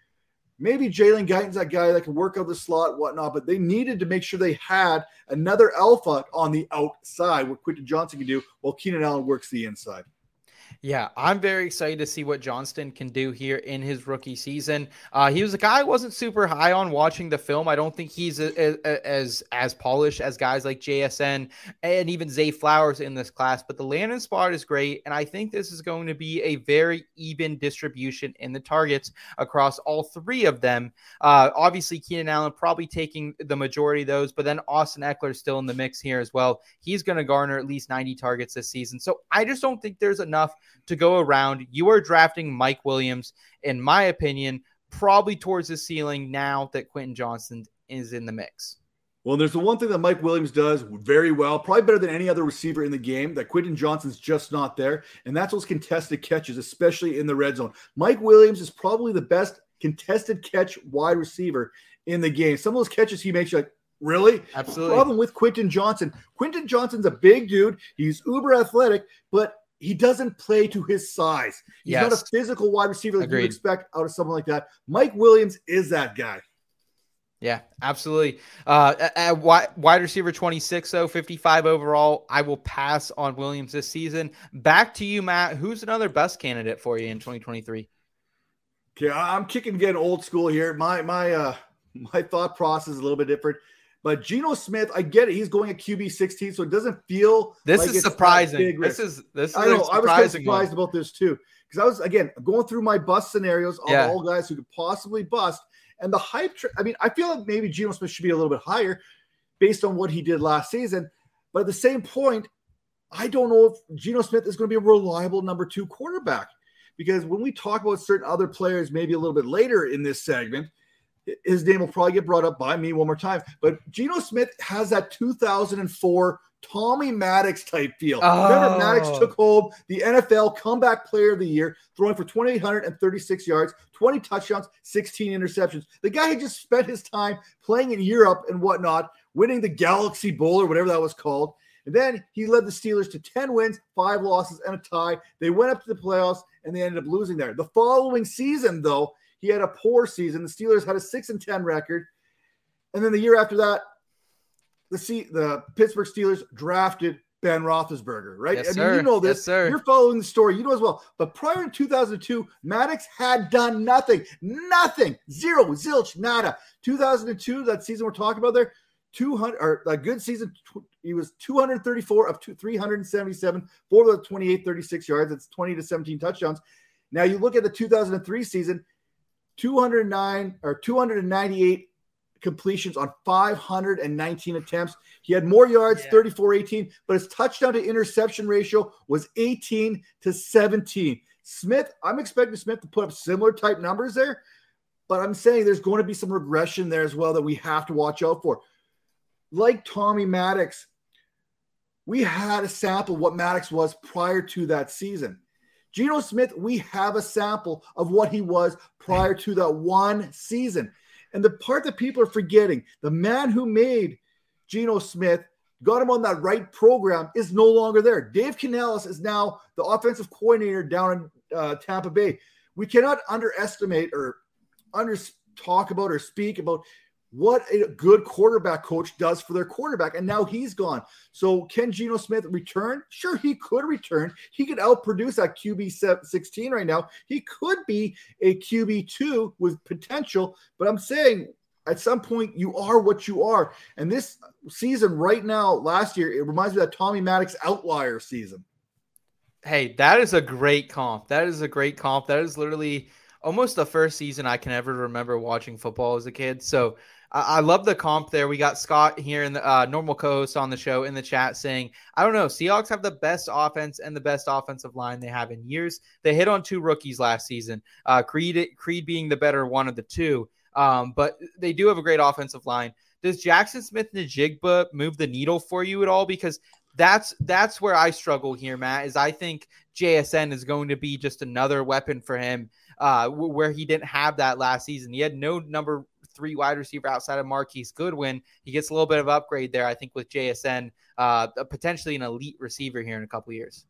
Maybe Jalen Guyton's that guy that can work out the slot, whatnot, but they needed to make sure they had another alpha on the outside, what Quentin Johnston can do, while Keenan Allen works the inside. Yeah, I'm very excited to see what Johnston can do here in his rookie season. Uh, he was a guy I wasn't super high on watching the film. I don't think he's a, a, a, as as polished as guys like JSN and even Zay Flowers in this class. But the landing spot is great, and I think this is going to be a very even distribution in the targets across all three of them. Uh, obviously, Keenan Allen probably taking the majority of those, but then Austin Ekeler still in the mix here as well. He's going to garner at least 90 targets this season. So I just don't think there's enough to go around. You are drafting Mike Williams, in my opinion, probably towards the ceiling now that Quentin Johnston is in the mix. Well, there's the one thing that Mike Williams does very well, probably better than any other receiver in the game, that Quentin Johnston's just not there. And that's those contested catches, especially in the red zone. Mike Williams is probably the best contested catch wide receiver in the game. Some of those catches he makes, like, really? Absolutely. Problem with Quentin Johnston. Quentin Johnston's a big dude. He's uber athletic, but he doesn't play to his size. He's Yes. not a physical wide receiver that you expect out of someone like that. Mike Williams is that guy. Yeah, absolutely. Uh, at- wide, receiver 26, though, 55 overall. I will pass on Williams this season. Back to you, Matt. Who's another best candidate for you in 2023? Okay, I'm kicking again old school here. My my uh my thought process is a little bit different. But Geno Smith, I get it. He's going at QB 16, so it doesn't feel This like is surprising. This is this is I know. I was kind of surprised one. about this too. Because I was again going through my bust scenarios of Yeah. all guys who could possibly bust. And the hype, tra- I mean, I feel like maybe Geno Smith should be a little bit higher based on what he did last season. But at the same point, I don't know if Geno Smith is going to be a reliable number two quarterback. Because when we talk about certain other players, maybe a little bit later in this segment, his name will probably get brought up by me one more time. But Geno Smith has that 2004 Tommy Maddox type feel. Remember, oh. Maddox Oh. took home the NFL Comeback Player of the Year, throwing for 2,836 yards, 20 touchdowns, 16 interceptions. The guy had just spent his time playing in Europe and whatnot, winning the Galaxy Bowl or whatever that was called. And then he led the Steelers to 10 wins, five losses, and a tie. They went up to the playoffs and they ended up losing there. The following season, though, he had a poor season. The Steelers had a 6 and 10 record. And then the year after that, the C- the Pittsburgh Steelers drafted Ben Roethlisberger, right? Yes, I mean, sir. you know Yes, this. sir. You're following the story. You know as well. But prior to 2002, Maddox had done nothing, nothing, zero, zilch, nada. 2002, that season we're talking about there, 200 or a good season. He was 234 of two, 377 for the 28, 36 yards. That's 20 to 17 touchdowns. Now you look at the 2003 season, 209 or 298 completions on 519 attempts. He had more yards, 34 18, but his touchdown to interception ratio was 18 to 17. Smith, I'm expecting Smith to put up similar type numbers there, but I'm saying there's going to be some regression there as well that we have to watch out for. Like Tommy Maddox, we had a sample of what Maddox was prior to that season. Geno Smith, we have a sample of what he was prior to that one season. And the part that people are forgetting, the man who made Geno Smith, got him on that right program, is no longer there. Dave Canales is now the offensive coordinator down in uh, Tampa Bay. We cannot underestimate or under talk about or speak about what a good quarterback coach does for their quarterback. And now he's gone. So can Geno Smith return? Sure, he could return. He could outproduce that QB 16 right now. He could be a QB two with potential. But I'm saying at some point you are what you are. And this season right now, last year, it reminds me of that Tommy Maddox outlier season. Hey, that is a great comp. That is a great comp. That is literally almost the first season I can ever remember watching football as a kid. So I, love the comp there. We got Scott here in the uh, normal co-host on the show in the chat saying, I don't know, Seahawks have the best offense and the best offensive line they have in years. They hit on two rookies last season. Uh, Creed, Creed being the better one of the two. Um, but they do have a great offensive line. Does Jaxon Smith-Njigba move the needle for you at all? Because that's that's where I struggle here, Matt. Is I think JSN is going to be just another weapon for him, uh, where he didn't have that last season. He had no number three wide receiver outside of Marquise Goodwin. He gets a little bit of upgrade there, I think, with JSN, uh, potentially an elite receiver here in a couple years.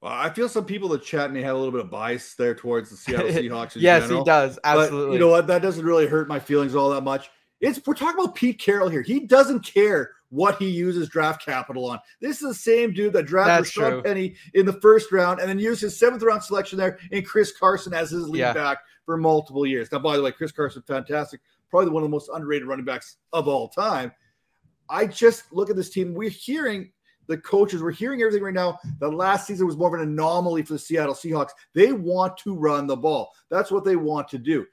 Well, I feel some people in the chat may have a little bit of bias there towards the Seattle Seahawks. Yes, general. he does. But Absolutely. you know what? That doesn't really hurt my feelings all that much. It's we're talking about Pete Carroll here. He doesn't care what he uses draft capital on. This is the same dude that drafted That's true. Penny in the first round and then used his seventh round selection there in Chris Carson as his lead Yeah. back for multiple years. Now, by the way, Chris Carson, fantastic, probably one of the most underrated running backs of all time. I just look at this team. We're hearing the coaches, we're hearing everything right now. The last season was more of an anomaly for the Seattle Seahawks. They want to run the ball. That's what they want to do.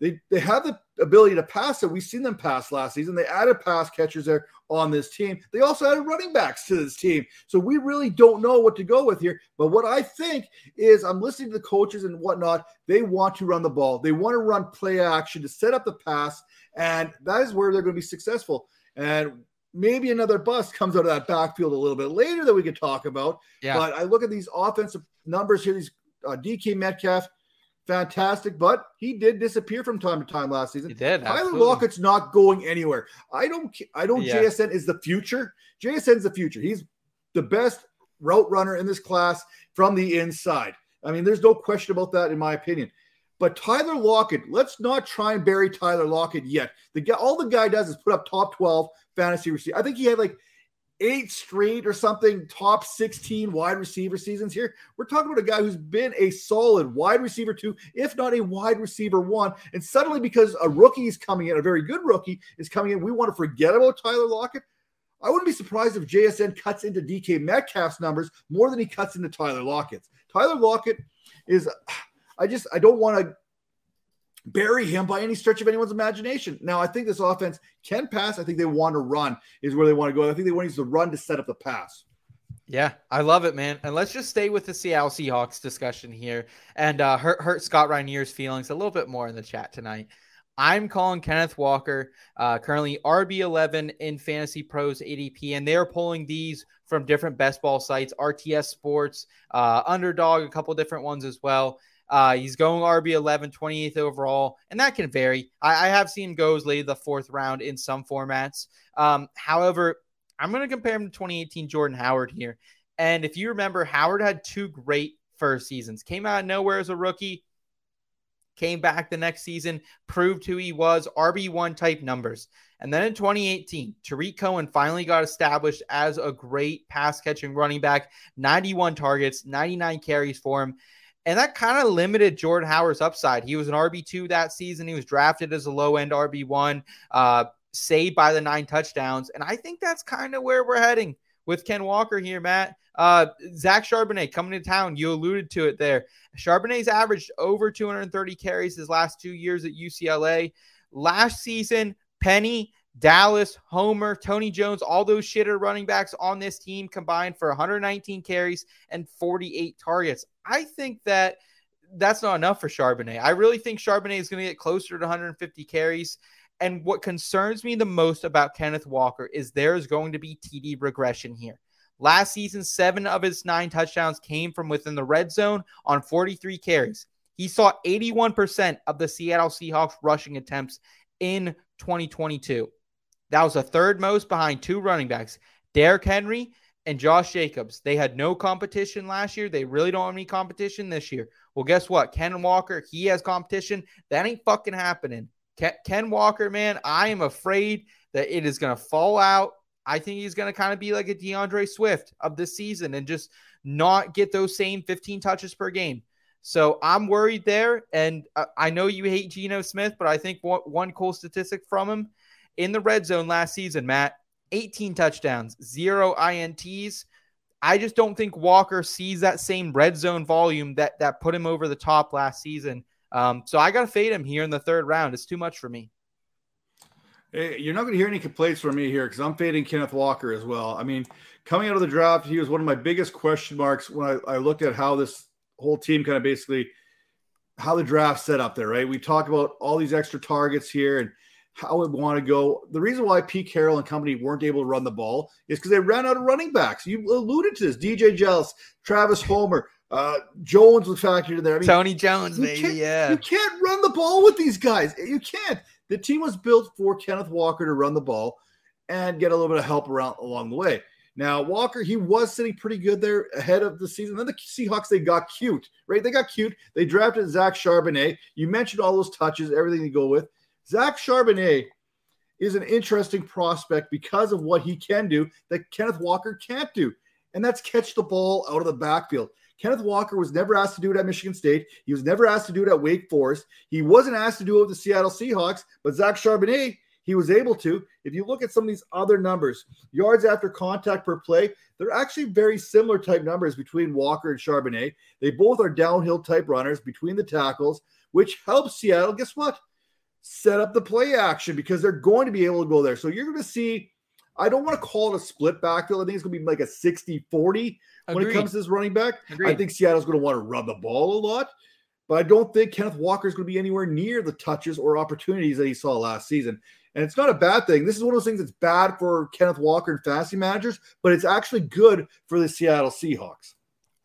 They they have the ability to pass it. We've seen them pass last season. They added pass catchers there on this team. They also added running backs to this team. So we really don't know what to go with here. But what I think is I'm listening to the coaches and whatnot. They want to run the ball. They want to run play action to set up the pass. And that is where they're going to be successful. And maybe another bust comes out of that backfield a little bit later that we could talk about. Yeah. But I look at these offensive numbers here, these uh, DK Metcalf, fantastic, but he did disappear from time to time last season. He did. Tyler absolutely. Lockett's not going anywhere. I don't. I don't. Yeah. JSN is the future. JSN's the future. He's the best route runner in this class from the inside. I mean, there's no question about that, in my opinion. But Tyler Lockett, let's not try and bury Tyler Lockett yet. The guy, all the guy does is put up top 12 fantasy receiver. I think he had like eight straight or something top 16 wide receiver seasons here. We're talking about a guy who's been a solid wide receiver two, if not a wide receiver one. And suddenly, because a rookie is coming in, a very good rookie is coming in, we want to forget about Tyler Lockett. I wouldn't be surprised if JSN cuts into DK Metcalf's numbers more than he cuts into Tyler Lockett's. Tyler Lockett is, I just, I don't want to bury him by any stretch of anyone's imagination. Now, I think this offense can pass. I think they want to run, is where they want to go. I think they want to use the run to set up the pass. Yeah, I love it, man. And let's just stay with the Seattle Seahawks discussion here and uh, hurt, hurt Scott Rainier's feelings a little bit more in the chat tonight. I'm calling Kenneth Walker, uh, currently RB11 in Fantasy Pros ADP, and they're pulling these from different best ball sites, RTS Sports, uh, Underdog, a couple different ones as well. Uh, he's going RB11, 28th overall, and that can vary. I, I have seen go as late the fourth round in some formats. Um, however, I'm going to compare him to 2018 Jordan Howard here. And if you remember, Howard had two great first seasons, came out of nowhere as a rookie, came back the next season, proved who he was, RB1 type numbers. And then in 2018, Tarik Cohen finally got established as a great pass catching running back, 91 targets, 99 carries for him. And that kind of limited Jordan Howard's upside. He was an RB2 that season. He was drafted as a low end RB1, uh, saved by the nine touchdowns. And I think that's kind of where we're heading with Ken Walker here, Matt. Uh, Zach Charbonnet coming to town. You alluded to it there. Charbonnet's averaged over 230 carries his last two years at UCLA. Last season, Penny, Dallas, Homer, Tony Jones, all those shitter running backs on this team combined for 119 carries and 48 targets. I think that that's not enough for Charbonnet. I really think Charbonnet is going to get closer to 150 carries. And what concerns me the most about Kenneth Walker is there's going to be TD regression here. Last season, seven of his nine touchdowns came from within the red zone on 43 carries. He saw 81% of the Seattle Seahawks rushing attempts in 2022. That was the third most behind two running backs, Derrick Henry and Josh Jacobs. They had no competition last year. They really don't have any competition this year. Well, guess what? Ken Walker, he has competition. That ain't fucking happening. Ken, Walker, man, I am afraid that it is going to fall out. I think he's going to kind of be like a D'Andre Swift of this season and just not get those same 15 touches per game. So I'm worried there. And uh, I know you hate Geno Smith, but I think one cool statistic from him in the red zone last season, Matt 18 touchdowns, zero INTs. I just don't think Walker sees that same red zone volume that that put him over the top last season. Um, so I got to fade him here in the third round. It's too much for me. Hey, you're not going to hear any complaints from me here because I'm fading Kenneth Walker as well. I mean, coming out of the draft, he was one of my biggest question marks when I, I looked at how this whole team kind of basically how the draft set up there, right? We talk about all these extra targets here and how we want to go. The reason why Pete Carroll and company weren't able to run the ball is because they ran out of running backs. You alluded to this. DeeJay Dallas, Travis Homer, uh, Jones was factored in there. I mean, Tony Jones, baby. Yeah. You can't run the ball with these guys. You can't. The team was built for Kenneth Walker to run the ball and get a little bit of help around along the way. Now, Walker, he was sitting pretty good there ahead of the season. Then the Seahawks, they got cute, right? They got cute. They drafted Zach Charbonnet. You mentioned all those touches, everything to go with. Zach Charbonnet is an interesting prospect because of what he can do that Kenneth Walker can't do, and that's catch the ball out of the backfield. Kenneth Walker was never asked to do it at Michigan State. He was never asked to do it at Wake Forest. He wasn't asked to do it with the Seattle Seahawks, but Zach Charbonnet, he was able to. If you look at some of these other numbers, yards after contact per play, they're actually very similar type numbers between Walker and Charbonnet. They both are downhill type runners between the tackles, which helps Seattle. Guess what? Set up the play action because they're going to be able to go there. So you're going to see, I don't want to call it a split backfield. I think it's going to be like a 60 40 when it comes to this running back. I think Seattle's going to want to run the ball a lot, but I don't think Kenneth Walker is going to be anywhere near the touches or opportunities that he saw last season. And it's not a bad thing. This is one of those things that's bad for Kenneth Walker and fantasy managers, but it's actually good for the Seattle Seahawks.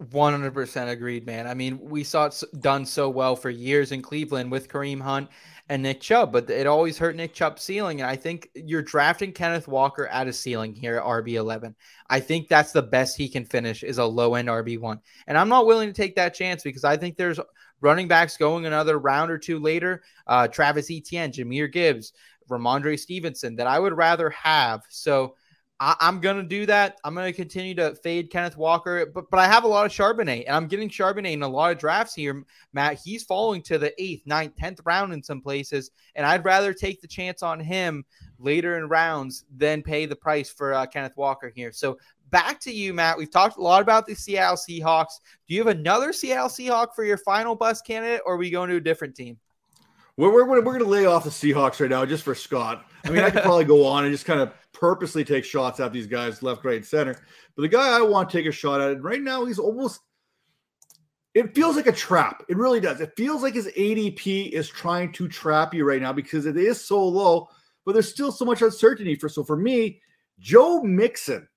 100% agreed, man. I mean, we saw it done so well for years in Cleveland with Kareem Hunt and Nick Chubb, but it always hurt Nick Chubb's ceiling. And I think you're drafting Kenneth Walker at a ceiling here at RB11. I think that's the best he can finish is a low end RB1. And I'm not willing to take that chance because I think there's running backs going another round or two later. Uh, Travis Etienne, Jahmyr Gibbs, Rhamondre Stevenson that I would rather have. So, I, I'm gonna do that. I'm gonna continue to fade Kenneth Walker, but but I have a lot of Charbonnet, and I'm getting Charbonnet in a lot of drafts here. Matt, he's falling to the eighth, ninth, tenth round in some places, and I'd rather take the chance on him later in rounds than pay the price for uh, Kenneth Walker here. So back to you, Matt. We've talked a lot about the Seattle Seahawks. Do you have another Seattle Seahawk for your final bus candidate, or are we going to a different team? We're, we're, we're going to lay off the Seahawks right now just for Scott. I mean, I could probably go on and just kind of purposely take shots at these guys left, right, center. But the guy I want to take a shot at, right now he's almost, it feels like a trap. It really does. It feels like his ADP is trying to trap you right now because it is so low, but there's still so much uncertainty for. So for me, Joe Mixon,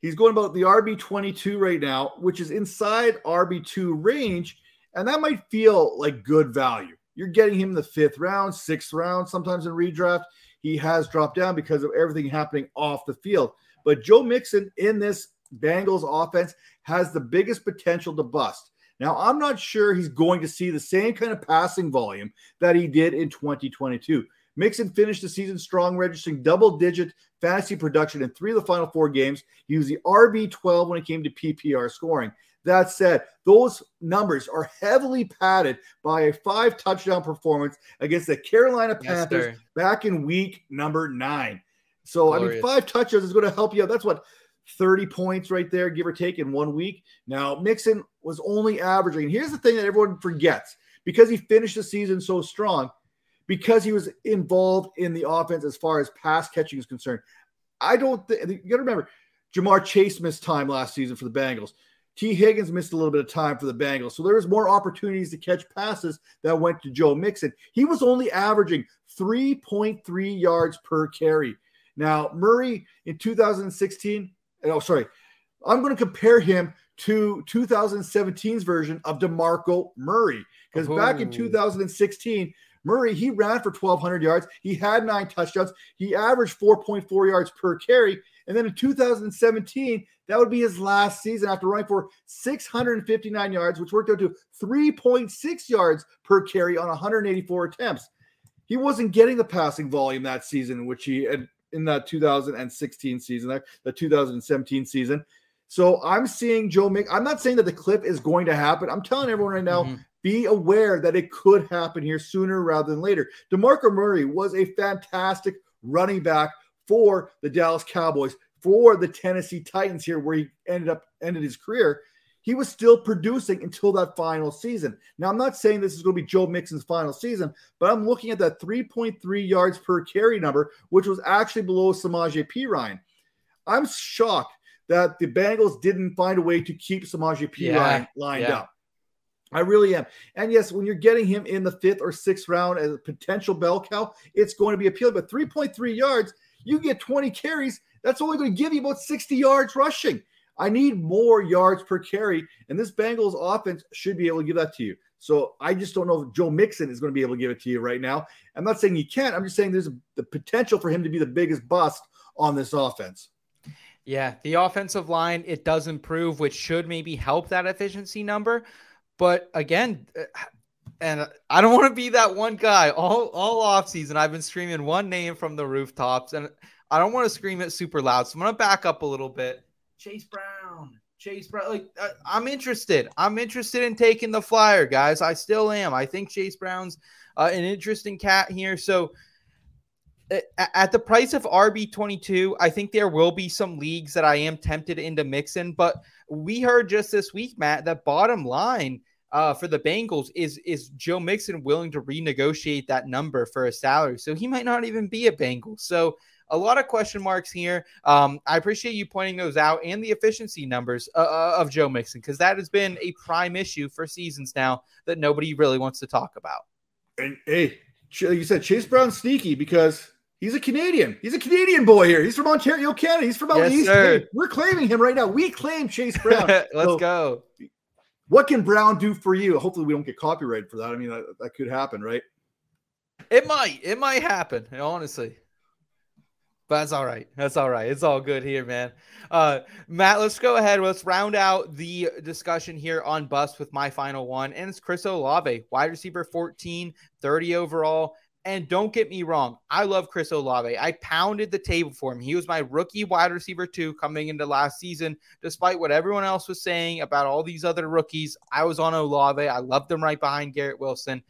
he's going about the RB22 right now, which is inside RB2 range. And that might feel like good value. You're getting him in the fifth round, sixth round, sometimes in redraft. He has dropped down because of everything happening off the field. But Joe Mixon in this Bengals offense has the biggest potential to bust. Now, I'm not sure he's going to see the same kind of passing volume that he did in 2022. Mixon finished the season strong, registering double digit fantasy production in three of the final four games. He was the RB12 when it came to PPR scoring. That said, those numbers are heavily padded by a five touchdown performance against the Carolina Panthers sir. back in week number nine. So, I mean, five touchdowns is going to help you out. That's what 30 points right there, give or take, in one week. Now, Mixon was only averaging, here's the thing that everyone forgets because he finished the season so strong, because he was involved in the offense as far as pass catching is concerned. I don't think you got to remember, Ja'Marr Chase missed time last season for the Bengals. Tee Higgins missed a little bit of time for the Bengals. So there was more opportunities to catch passes that went to Joe Mixon. He was only averaging 3.3 yards per carry. Now, Murray in 2016, oh, sorry, I'm going to compare him to 2017's version of DeMarco Murray. Because back in 2016, Murray, he ran for 1,200 yards. He had nine touchdowns. He averaged 4.4 yards per carry. And then in 2017, that would be his last season after running for 659 yards, which worked out to 3.6 yards per carry on 184 attempts. He wasn't getting the passing volume that season, which he had in that 2016 season, that the 2017 season. So I'm seeing Joe Mick. I'm not saying that the clip is going to happen. I'm telling everyone right now, Mhm. be aware that it could happen here sooner rather than later. DeMarco Murray was a fantastic running back for the Dallas Cowboys, for the Tennessee Titans here, where he ended up ended his career. He was still producing until that final season. Now, I'm not saying this is going to be Joe Mixon's final season, but I'm looking at that 3.3 yards per carry number, which was actually below Samaje Perine. I'm shocked that the Bengals didn't find a way to keep Samaje P. Yeah, Ryan lined yeah. up. I really am. And yes, when you're getting him in the fifth or sixth round as a potential bell cow, it's going to be appealing. But 3.3 yards, you get 20 carries. That's only going to give you about 60 yards rushing. I need more yards per carry, and this Bengals offense should be able to give that to you. So I just don't know if Joe Mixon is going to be able to give it to you right now. I'm not saying he can't. I'm just saying there's the potential for him to be the biggest bust on this offense. Yeah, the offensive line it does improve, which should maybe help that efficiency number. But again, uh, and I don't want to be that one guy. All all off season, I've been screaming one name from the rooftops, and I don't want to scream it super loud. So I'm gonna back up a little bit. Chase Brown, Chase Brown. Like uh, I'm interested. I'm interested in taking the flyer, guys. I still am. I think Chase Brown's uh, an interesting cat here. So at the price of RB22, I think there will be some leagues that I am tempted into mixing. But we heard just this week, Matt, that bottom line uh, for the Bengals is is Joe Mixon willing to renegotiate that number for a salary? So he might not even be a Bengal. So a lot of question marks here. Um, I appreciate you pointing those out and the efficiency numbers uh, uh of Joe Mixon because that has been a prime issue for seasons now that nobody really wants to talk about. And hey, you said Chase Brown sneaky because He's a Canadian. He's a Canadian boy here. He's from Ontario, Canada. He's from out yes, east. Hey, we're claiming him right now. We claim Chase Brown. Let's so, go. What can Brown do for you? Hopefully, we don't get copyrighted for that. I mean, that, that could happen, right? It might. It might happen. Honestly. But that's all right. That's all right. It's all good here, man. Uh, Matt, let's go ahead. Let's round out the discussion here on bust with my final one. And it's Chris Olave, wide receiver 14, 30 overall. And don't get me wrong, I love Chris Olave. I pounded the table for him. He was my rookie wide receiver too coming into last season, despite what everyone else was saying about all these other rookies. I was on Olave. I loved him right behind Garrett Wilson.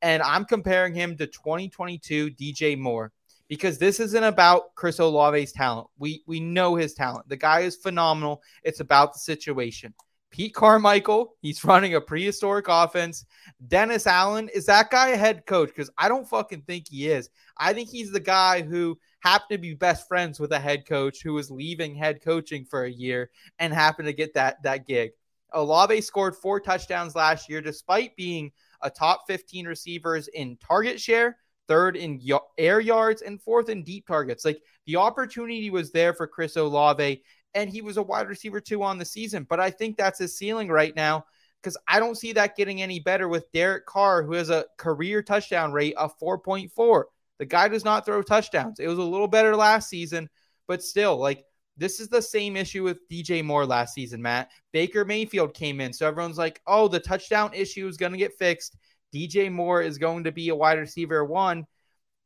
And I'm comparing him to 2022 DJ Moore because this isn't about Chris Olave's talent. We we know his talent. The guy is phenomenal. It's about the situation. Pete Carmichael, he's running a prehistoric offense. Dennis Allen, is that guy a head coach? Because I don't fucking think he is. I think he's the guy who happened to be best friends with a head coach who was leaving head coaching for a year and happened to get that, that gig. Olave scored four touchdowns last year, despite being a top 15 receivers in target share, third in air yards, and fourth in deep targets. Like the opportunity was there for Chris Olave and he was a wide receiver two on the season. But I think that's his ceiling right now because I don't see that getting any better with Derek Carr, who has a career touchdown rate of 4.4. The guy does not throw touchdowns. It was a little better last season, but still, like, this is the same issue with DJ Moore last season, Matt. Baker Mayfield came in. So everyone's like, oh, the touchdown issue is going to get fixed. DJ Moore is going to be a wide receiver one.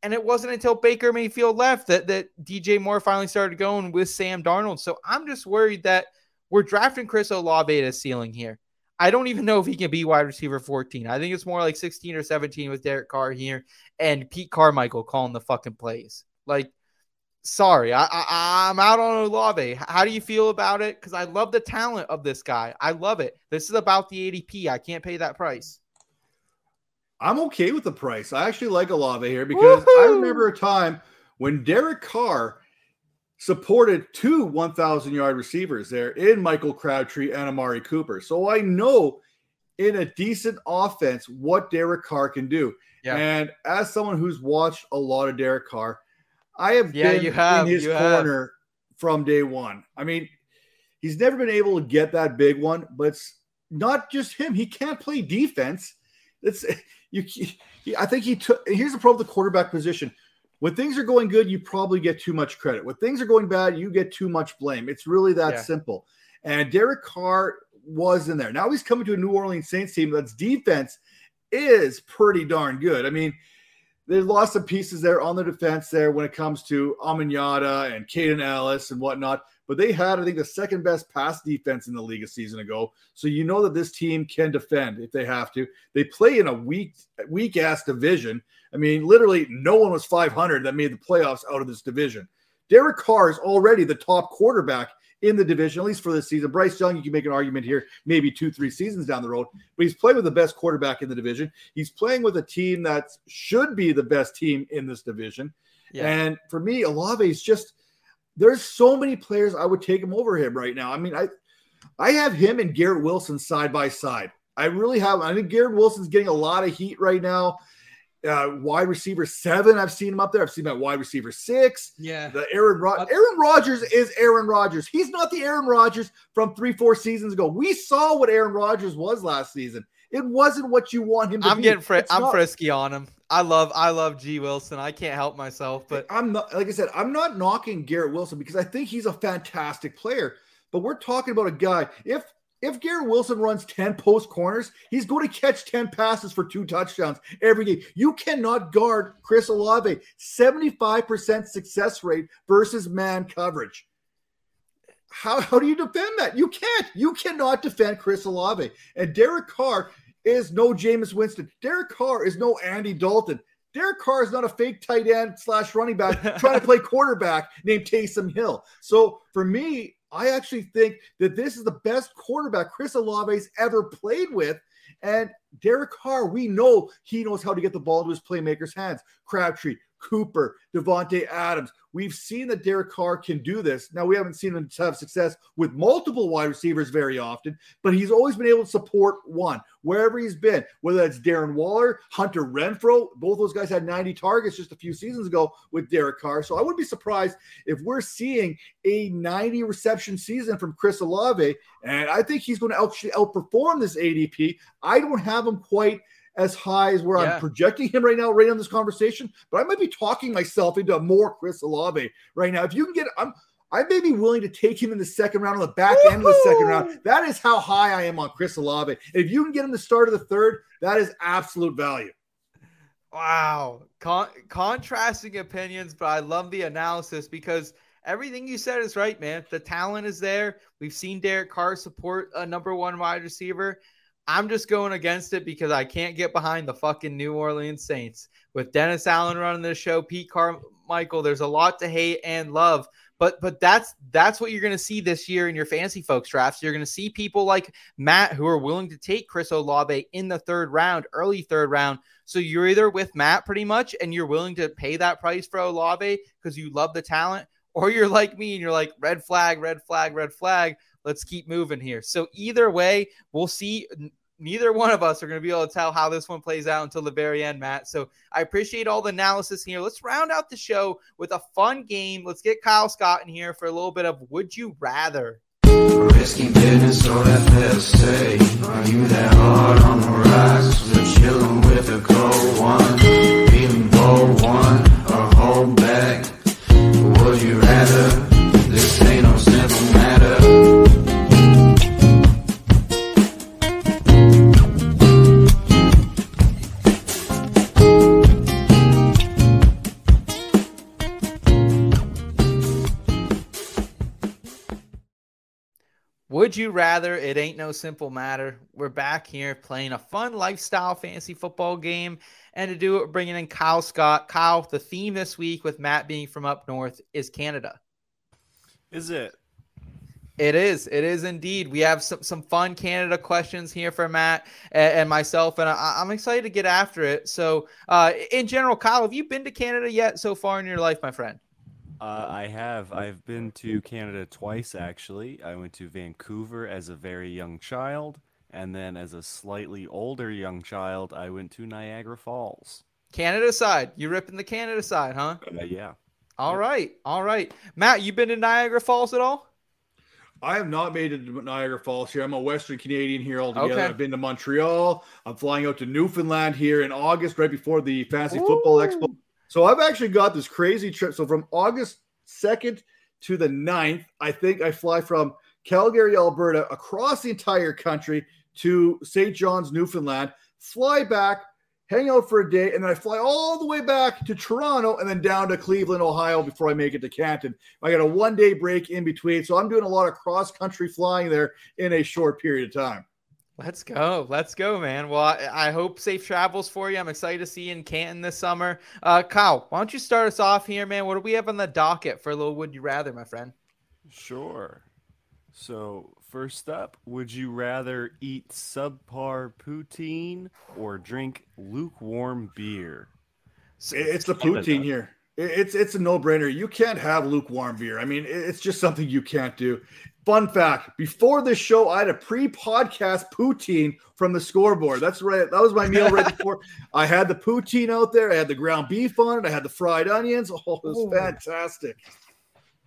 And it wasn't until Baker Mayfield left that, that DJ Moore finally started going with Sam Darnold. So I'm just worried that we're drafting Chris Olave at a ceiling here. I don't even know if he can be wide receiver 14. I think it's more like 16 or 17 with Derek Carr here and Pete Carmichael calling the fucking plays. Like, sorry, I, I am out on Olave. How do you feel about it? Because I love the talent of this guy. I love it. This is about the ADP. I can't pay that price. I'm okay with the price. I actually like Olave here because Woo-hoo! I remember a time when Derek Carr supported two 1,000 yard receivers there in Michael Crabtree and Amari Cooper. So I know in a decent offense what Derek Carr can do. Yeah. And as someone who's watched a lot of Derek Carr, I have yeah, been you have, in his corner have. from day one. I mean, he's never been able to get that big one, but it's not just him. He can't play defense. It's you, I think he took. Here's the problem with the quarterback position. When things are going good, you probably get too much credit. When things are going bad, you get too much blame. It's really that yeah. simple. And Derek Carr was in there. Now he's coming to a New Orleans Saints team that's defense is pretty darn good. I mean, there's lots of pieces there on the defense there when it comes to Amendola and Kaden Elliss and whatnot but they had, I think, the second best pass defense in the league a season ago. So you know that this team can defend if they have to. They play in a weak, weak ass division. I mean, literally, no one was 500 that made the playoffs out of this division. Derek Carr is already the top quarterback in the division, at least for this season. Bryce Young, you can make an argument here, maybe two, three seasons down the road, but he's playing with the best quarterback in the division. He's playing with a team that should be the best team in this division. Yeah. And for me, Olave is just there's so many players I would take him over him right now. I mean, I I have him and Garrett Wilson side by side. I really have. I think Garrett Wilson's getting a lot of heat right now. Uh, wide receiver seven, I've seen him up there. I've seen him at wide receiver six. Yeah. The Aaron Rod- Aaron Rodgers is Aaron Rodgers. He's not the Aaron Rodgers from three, four seasons ago. We saw what Aaron Rodgers was last season. It wasn't what you want him to I'm be. getting It's I'm not- frisky on him. I love I love G Wilson. I can't help myself, but I'm not like I said, I'm not knocking Garrett Wilson because I think he's a fantastic player. But we're talking about a guy. If if Garrett Wilson runs 10 post corners, he's going to catch 10 passes for two touchdowns every game. You cannot guard Chris Olave. 75% success rate versus man coverage. How, how do you defend that? You can't. You cannot defend Chris Olave. And Derek Carr is no Jameis Winston. Derek Carr is no Andy Dalton. Derek Carr is not a fake tight end slash running back trying to play quarterback named Taysom Hill. So for me, I actually think that this is the best quarterback Chris Olave's ever played with. And Derek Carr, we know he knows how to get the ball to his playmakers' hands. Crabtree, Cooper, Davante Adams. We've seen that Derek Carr can do this. Now, we haven't seen him have success with multiple wide receivers very often, but he's always been able to support one wherever he's been, whether that's Darren Waller, Hunter Renfrow. Both those guys had 90 targets just a few seasons ago with Derek Carr. So I wouldn't be surprised if we're seeing a 90 reception season from Chris Olave. And I think he's going to actually outperform this ADP. I don't have him quite as high as where Yeah. I'm projecting him right now, right on this conversation, but I might be talking myself into more Chris Olave right now. If you can get, I'm, I may be willing to take him in the second round on the back end of the second round. That is how high I am on Chris Olave. If you can get him the start of the third, that is absolute value. Wow. Con- contrasting opinions, but I love the analysis because everything you said is right, man. The talent is there. We've seen Derek Carr support a number one wide receiver. I'm just going against it because I can't get behind the fucking New Orleans Saints. With Dennis Allen running this show, Pete Carmichael, there's a lot to hate and love. But but that's that's what you're going to see this year in your fancy folks drafts. You're going to see people like Matt who are willing to take Chris Olave in the third round, early third round. So you're either with Matt pretty much and you're willing to pay that price for Olave because you love the talent, or you're like me and you're like red flag, red flag, red flag. Let's keep moving here. So either way, we'll see. Neither one of us are going to be able to tell how this one plays out until the very end, Matt. So I appreciate all the analysis here. Let's round out the show with a fun game. Let's get Kyle Scott in here for a little bit of Would You Rather. Risky business. Are you that hard on the? We're chilling with a cold one. Bold one or hold back. Would you rather? This ain't no simple Would you rather? It ain't no simple matter. We're back here playing a fun lifestyle fantasy football game. And to do it, we're bringing in Kyle Scott. Kyle, the theme this week with Matt being from up north is Canada. Is it? It is. It is indeed. We have some, some fun Canada questions here for Matt and, and myself, and I, I'm excited to get after it. So, uh, in general, Kyle, have you been to Canada yet so far in your life, my friend? Uh, I have. I've been to Canada twice, actually. I went to Vancouver as a very young child, and then as a slightly older young child, I went to Niagara Falls. Canada side. You ripping the Canada side, huh? Uh, yeah. All right. All right. Matt, you been to Niagara Falls at all? I have not made it to Niagara Falls here. I'm a Western Canadian here altogether. Okay. I've been to Montreal. I'm flying out to Newfoundland here in August, right before the Fantasy Football Expo. So I've actually got this crazy trip. So from August 2nd to the 9th, I think I fly from Calgary, Alberta, across the entire country to St. John's, Newfoundland, fly back, hang out for a day, and then I fly all the way back to Toronto and then down to Cleveland, Ohio before I make it to Canton. I got a one day break in between. So I'm doing a lot of cross country flying there in a short period of time. Let's go. Let's go, man. Well, I, I hope safe travels for you. I'm excited to see you in Canton this summer. Uh, Kyle, why don't you start us off here, man? What do we have on the docket for a little Would You Rather, my friend? Sure. So, first up, would you rather eat subpar poutine or drink lukewarm beer? It's the poutine here. It- It's it's a no brainer. You can't have lukewarm beer. I mean, it's just something you can't do. Fun fact: Before this show, I had a pre-podcast poutine from the scoreboard. That's right. That was my meal right before. I had the poutine out there. I had the ground beef on it. I had the fried onions. Oh, it was Ooh. fantastic.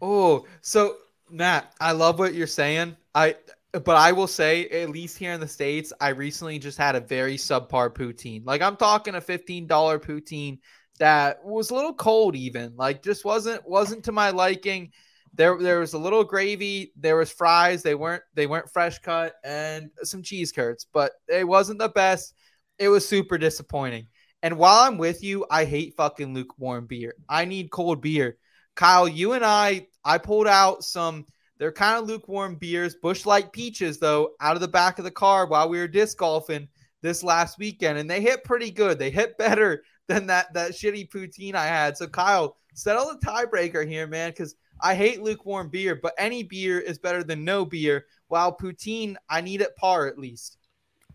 Oh, so Matt, I love what you're saying. I but I will say, at least here in the States, I recently just had a very subpar poutine. Like I'm talking a $15 poutine that was a little cold, even. Like just wasn't wasn't to my liking. There there was a little gravy, there was fries, they weren't they weren't fresh cut, and some cheese curds, but it wasn't the best. It was super disappointing. And while I'm with you, I hate fucking lukewarm beer. I need cold beer. Kyle, you and I, I pulled out some they're kind of lukewarm beers, Busch Light Peaches, though, out of the back of the car while we were disc golfing this last weekend, and they hit pretty good. They hit better than that that shitty poutine I had. So Kyle, settle the tiebreaker here, man, because I hate lukewarm beer, but any beer is better than no beer. While poutine, I need it par at least.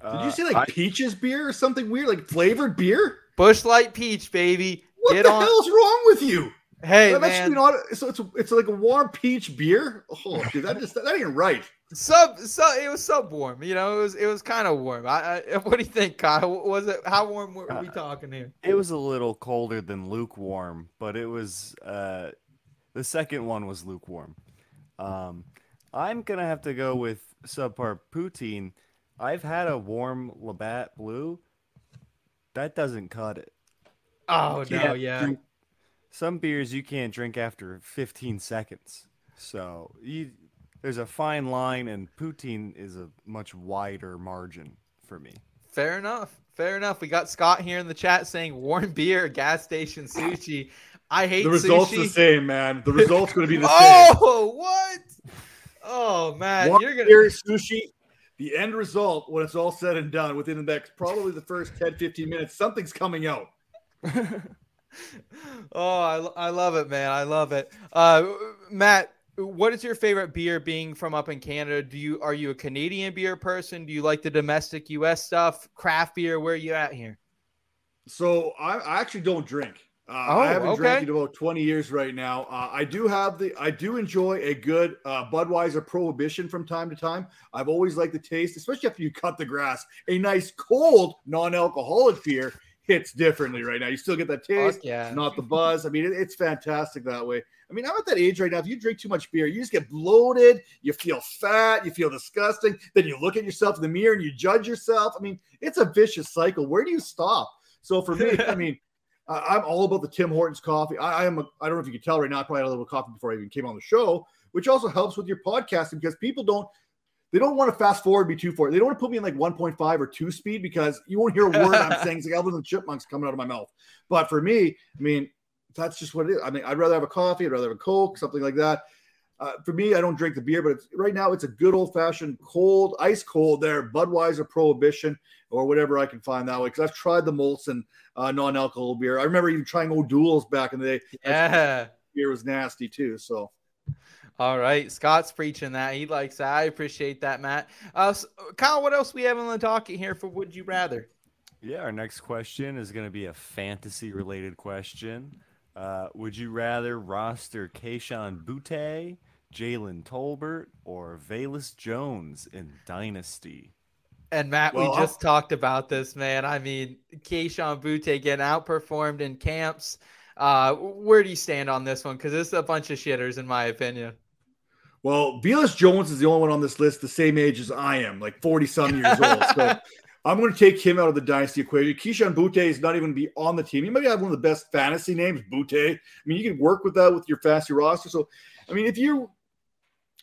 Did you uh, say like I, peaches beer or something weird, like flavored beer? Busch Light Peach, baby. What Get the on. hell's wrong with you? Hey, man. Not, so it's it's like a warm peach beer. Oh, dude, that just that ain't right. Sub, so it was sub warm. You know, it was it was kind of warm. I, I, what do you think, Kyle? Was it how warm were we uh, talking here? It was a little colder than lukewarm, but it was uh, the second one was lukewarm. Um, I'm gonna have to go with subpar poutine. I've had a warm Labatt Blue. That doesn't cut it. Oh no, yeah. Drink, some beers you can't drink after 15 seconds. So you, there's a fine line, and poutine is a much wider margin for me. Fair enough. Fair enough. We got Scott here in the chat saying warm beer, gas station sushi. I hate the results sushi. the same, man. The results going to be the same. Oh, what? Oh man, warm you're gonna beer, sushi. The end result, when it's all said and done, within the next probably the first 10, 15 minutes, something's coming out. oh, I, I love it, man. I love it. Uh, Matt, what is your favorite beer being from up in Canada? Do you are you a Canadian beer person? Do you like the domestic US stuff? Craft beer, where are you at here? So I, I actually don't drink. Uh, oh, I haven't okay. drank in about 20 years right now. Uh, I do have the, I do enjoy a good uh, Budweiser Prohibition from time to time. I've always liked the taste, especially after you cut the grass. A nice cold non-alcoholic beer hits differently right now. You still get that taste, yeah. not the buzz. I mean, it, it's fantastic that way. I mean, I'm at that age right now. If you drink too much beer, you just get bloated, you feel fat, you feel disgusting. Then you look at yourself in the mirror and you judge yourself. I mean, it's a vicious cycle. Where do you stop? So for me, I mean, I'm all about the Tim Hortons coffee. I, I am. A, I don't know if you can tell right now. I probably had a little coffee before I even came on the show, which also helps with your podcasting because people don't they don't want to fast forward me too far. They don't want to put me in like 1.5 or 2 speed because you won't hear a word I'm saying. It's like Alvin and Chipmunks coming out of my mouth. But for me, I mean, that's just what it is. I mean, I'd rather have a coffee, I'd rather have a Coke, something like that. Uh, for me, I don't drink the beer, but it's, right now it's a good old fashioned cold, ice cold there, Budweiser Prohibition or whatever I can find that way. Because I've tried the Molson uh, non alcohol beer. I remember even trying O'Doul's back in the day. Yeah. Beer was nasty too. So all right, Scott's preaching that. He likes that. I appreciate that, Matt. Uh, so, Kyle, what else we have on the docket here for Would You Rather? Yeah, our next question is going to be a fantasy related question. Uh, would you rather roster Kayshon Boutte, Jalen Tolbert, or Velus Jones in Dynasty? And Matt, well, we just I'll... talked about this, man. I mean, Kayshon Boutte getting outperformed in camps. Uh, where do you stand on this one? Because it's a bunch of shitters, in my opinion. Well, Velus Jones is the only one on this list the same age as I am, like 40 some years old. So I'm going to take him out of the dynasty equation. Kayshon Boutte is not even be on the team. He might have one of the best fantasy names, Boutte. I mean, you can work with that with your fantasy roster. So, I mean, if you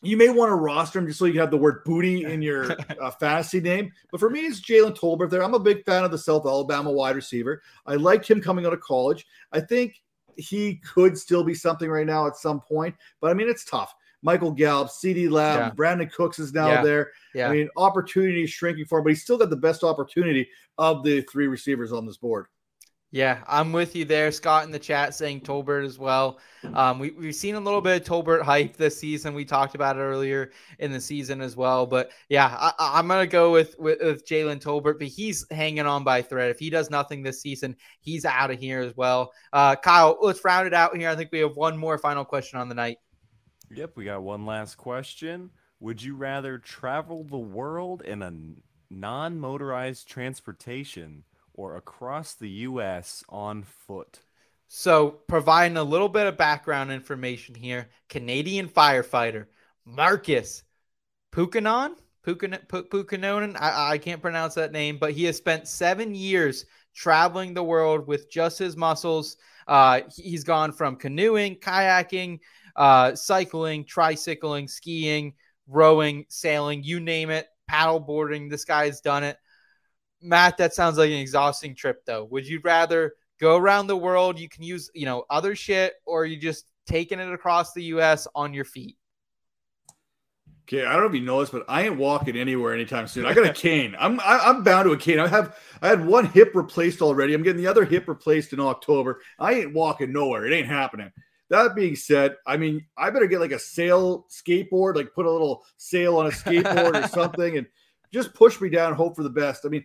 you may want to roster him just so you can have the word booty in your uh, fantasy name. But for me, it's Jalen Tolbert there. I'm a big fan of the South Alabama wide receiver. I liked him coming out of college. I think he could still be something right now at some point. But I mean, it's tough. Michael Gallup, CeeDee Lamb, yeah. Brandin Cooks is now yeah. there. Yeah. I mean, opportunity is shrinking for him, but he's still got the best opportunity of the three receivers on this board. Yeah, I'm with you there. Scott in the chat saying Tolbert as well. Um, we, we've seen a little bit of Tolbert hype this season. We talked about it earlier in the season as well. But yeah, I, am going to go with, with, with Jalen Tolbert, but he's hanging on by thread. If he does nothing this season, he's out of here as well. Uh, Kyle, let's round it out here. I think we have one more final question on the night. Yep, we got one last question. Would you rather travel the world in a non motorized transportation or across the U.S. on foot? So, providing a little bit of background information here Canadian firefighter Marcus Pukanon. Pukanonen. I, I can't pronounce that name, but he has spent seven years traveling the world with just his muscles. Uh, he's gone from canoeing, kayaking, uh, cycling, tricycling, skiing, rowing, sailing, you name it, paddle boarding. This guy's done it. Matt, that sounds like an exhausting trip, though. Would you rather go around the world? You can use, you know, other shit, or you just taking it across the U.S. on your feet? Okay, I don't know if you know this, but I ain't walking anywhere anytime soon. I got a cane. I'm I, I'm bound to a cane. I have I had one hip replaced already. I'm getting the other hip replaced in October. I ain't walking nowhere. It ain't happening. That being said, I mean, I better get like a sail skateboard, like put a little sail on a skateboard or something, and just push me down. Hope for the best. I mean,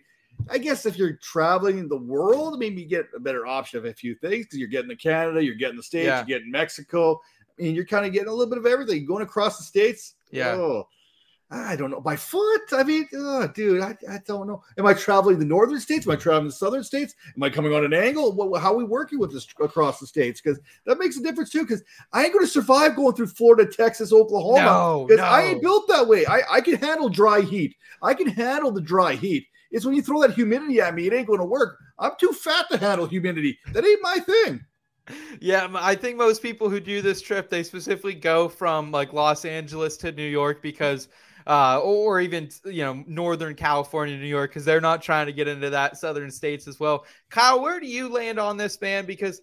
I guess if you're traveling the world, maybe you get a better option of a few things because you're getting to Canada, you're getting the States, Yeah. you're getting Mexico. I mean, you're kind of getting a little bit of everything going across the states. Yeah. Oh, I don't know. By foot? I mean, oh, dude, I, I don't know. Am I traveling the northern states? Am I traveling the southern states? Am I coming on an angle? What, how are we working with this across the states? Because that makes a difference too. Because I ain't going to survive going through Florida, Texas, Oklahoma. No, Because no. I ain't built that way. I, I can handle dry heat. I can handle the dry heat. It's when you throw that humidity at me, it ain't going to work. I'm too fat to handle humidity. That ain't my thing. Yeah, i think most people who do this trip, they specifically go from like Los Angeles to New York because, uh, or even you know Northern California, New York, because they're not trying to get into that southern states as well. Kyle, where do you land on this, man? Because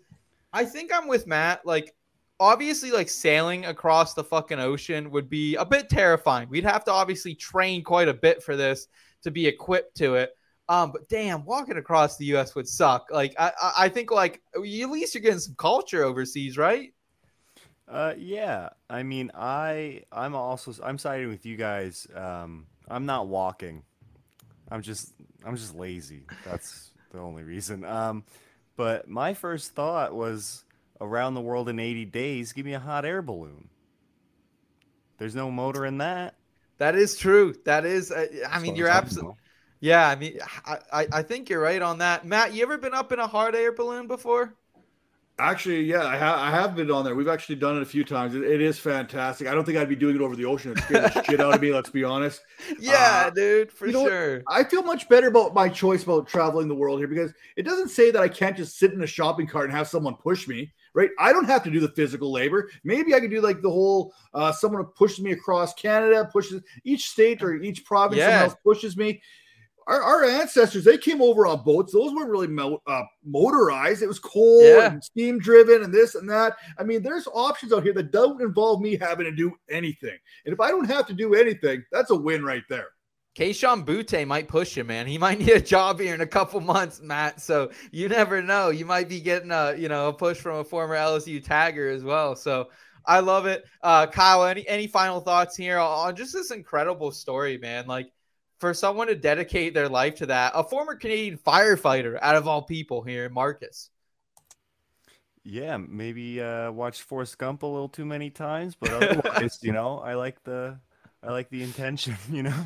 I think I'm with Matt. Like, obviously, like sailing across the fucking ocean would be a bit terrifying. We'd have to obviously train quite a bit for this to be equipped to it. Um, but damn, walking across the U.S. would suck. Like, I, I, I think like at least you're getting some culture overseas, right? Uh, yeah. I mean, I I'm also I'm siding with you guys. Um, I'm not walking. I'm just I'm just lazy. That's the only reason. Um, but my first thought was around the world in 80 days. Give me a hot air balloon. There's no motor in that. That is true. That is. Uh, I mean, you're absolutely. Yeah, I mean, I, I I think you're right on that. Matt, you ever been up in a hard air balloon before? Actually, yeah, I, ha- I have been on there. We've actually done it a few times. It, it is fantastic. I don't think I'd be doing it over the ocean. It scared the shit out of me. Let's be honest. Yeah, Uh, dude, for sure. I feel much better about my choice about traveling the world here because it doesn't say that I can't just sit in a shopping cart and have someone push me, right? I don't have to do the physical labor. Maybe I could do like the whole uh, someone pushes me across Canada, pushes each state or each province, Yeah. someone else pushes me. Our, our ancestors, they came over on boats. Those weren't really mo- uh, motorized. It was coal Yeah. and steam driven and this and that. I mean, there's options out here that don't involve me having to do anything. And if I don't have to do anything, that's a win right there. Kayshon Boutte might push you, man. He might need a job here in a couple months, Matt. So you never know. You might be getting a you know a push from a former LSU Tiger as well. So I love it. Uh, Kyle, any any final thoughts here on just this incredible story, man? Like for someone to dedicate their life to that, a former Canadian firefighter out of all people here, Marcus. Yeah, maybe uh, watched Forrest Gump a little too many times, but otherwise, you know, I like the I like the intention. You know.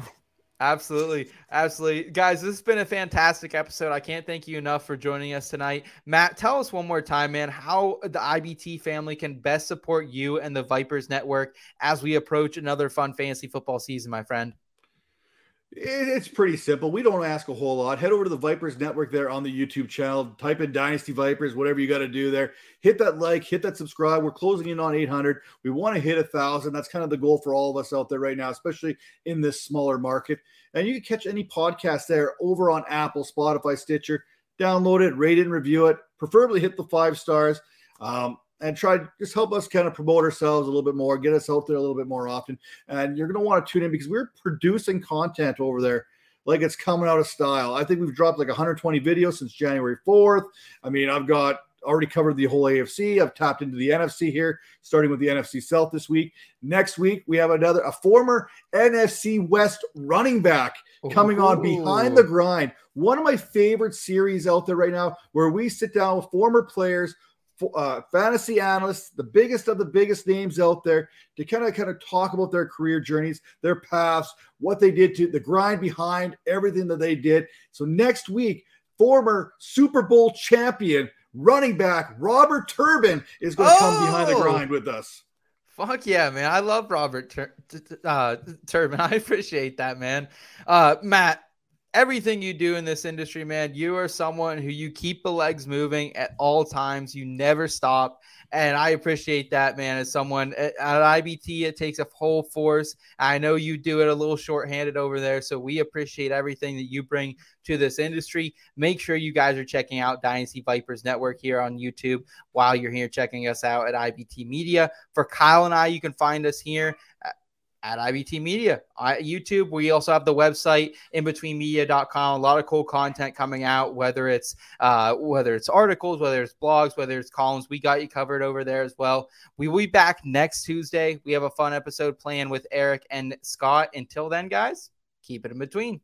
Absolutely. Absolutely. Guys, this has been a fantastic episode. I can't thank you enough for joining us tonight. Matt, tell us one more time, man, how the IBT family can best support you and the Vipers Network as we approach another fun fantasy football season, my friend. It- It's pretty simple. We don't ask a whole lot. Head over to the Vipers Network there on the YouTube channel. Type in Dynasty Vipers, whatever you got to do there. Hit that like, hit that subscribe. We're closing in on 800. We want to hit a thousand. That's kind of the goal for all of us out there right now, especially in this smaller market. And you can catch any podcast there over on Apple, Spotify, Stitcher. Download it, rate it, and review it. Preferably hit the five stars. Um, and try just help us kind of promote ourselves a little bit more, get us out there a little bit more often and you're going to want to tune in because we're producing content over there like it's coming out of style. I think we've dropped like 120 videos since January 4th. I mean, I've got already covered the whole AFC. I've tapped into the NFC here, starting with the NFC South this week. Next week, we have another a former NFC West running back coming on behind the grind. One of my favorite series out there right now, where we sit down with former players, uh, fantasy analysts, the biggest of the biggest names out there, to kind of kind of talk about their career journeys, their paths, what they did to the grind behind everything that they did. So next week, former Super Bowl champion running back Robert Turbin is going to come behind the Oh! grind with us. Fuck yeah, man. I love Robert Tur- uh, Turbin. I appreciate that, man. Uh, Matt, everything you do in this industry, man, you are someone who you keep the legs moving at all times. You never stop. And I appreciate that, man. As someone eh, at, at IBT, it takes a whole force. I know you do it a little shorthanded over there. So we appreciate everything that you bring to this industry. Make sure you guys are checking out Dynasty Vipers Network here on YouTube while you're here checking us out at IBT Media. For Kyle and I, you can find us here at IBT Media YouTube. We also have the website inbetweenmedia.com. A lot of cool content coming out, whether it's uh, whether it's articles, whether it's blogs, whether it's columns. We got you covered over there as well. We will be back next Tuesday. We have a fun episode planned with Eric and Scott. Until then, guys, keep it in between.